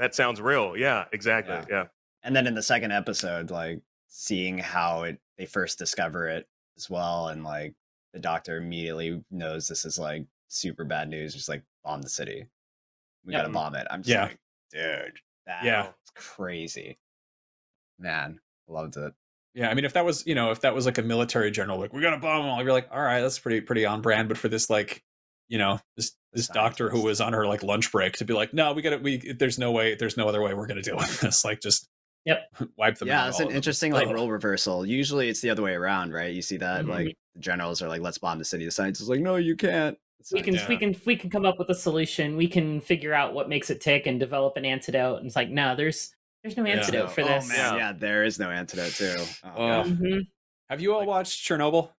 That sounds real. Yeah, exactly. Yeah. yeah. And then in the second episode, like seeing how it they first discover it as well, and like the doctor immediately knows this is like super bad news, just like bomb the city. We yep. gotta bomb it. I'm just yeah. like, dude, that yeah, it's crazy. Man, loved it. Yeah, I mean, if that was you know, if that was like a military general, like we gotta bomb them all, I'd be like, all right, that's pretty pretty on brand. But for this like, you know, this this doctor who was on her like lunch break to be like, no, we gotta we there's no way, there's no other way we're gonna deal with this. Like, just Yep. Wipe them. Out. Yeah, it's an interesting like role reversal. Usually, it's the other way around, right? You see that mm-hmm. like the generals are like, "Let's bomb the city." The scientists are like, "No, you can't." It's we like, can yeah. we can we can come up with a solution. We can figure out what makes it tick and develop an antidote. And it's like, no, there's there's no antidote yeah. for oh, this. Man, yeah. yeah. there is no antidote too. Oh, mm-hmm. Have you all watched Chernobyl?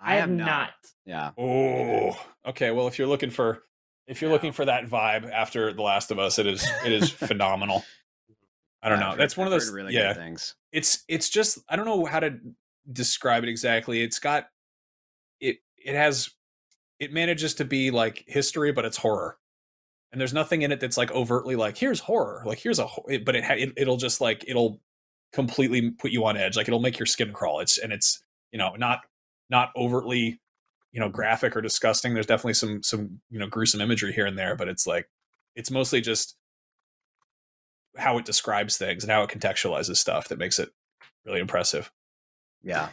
I, I have not. not. Yeah. Oh, okay. Well, if you're looking for if you're looking for that vibe after The Last of Us, it is it is phenomenal. I don't know. That's one of those really yeah, things. It's it's just I don't know how to describe it exactly. It's got it it has it manages to be like history but it's horror. And there's nothing in it that's like overtly like here's horror. Like here's a but it, it it'll just like it'll completely put you on edge. Like it'll make your skin crawl. It's and it's, you know, not not overtly you know graphic or disgusting there's definitely some some you know gruesome imagery here and there but it's like it's mostly just how it describes things and how it contextualizes stuff that makes it really impressive. Yeah.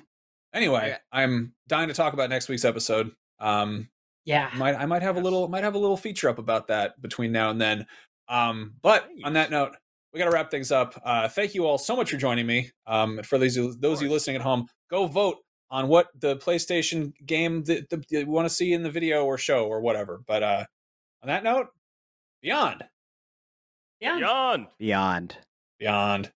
Anyway, yeah. I'm dying to talk about next week's episode. Um, yeah, might I might have a little might have a little feature up about that between now and then. Um, but on that note, we got to wrap things up. Uh, thank you all so much for joining me. Um, for those those of you listening at home, go vote on what the PlayStation game that, that you want to see in the video or show or whatever. But uh, on that note, beyond. Beyond. Beyond. Beyond. Beyond.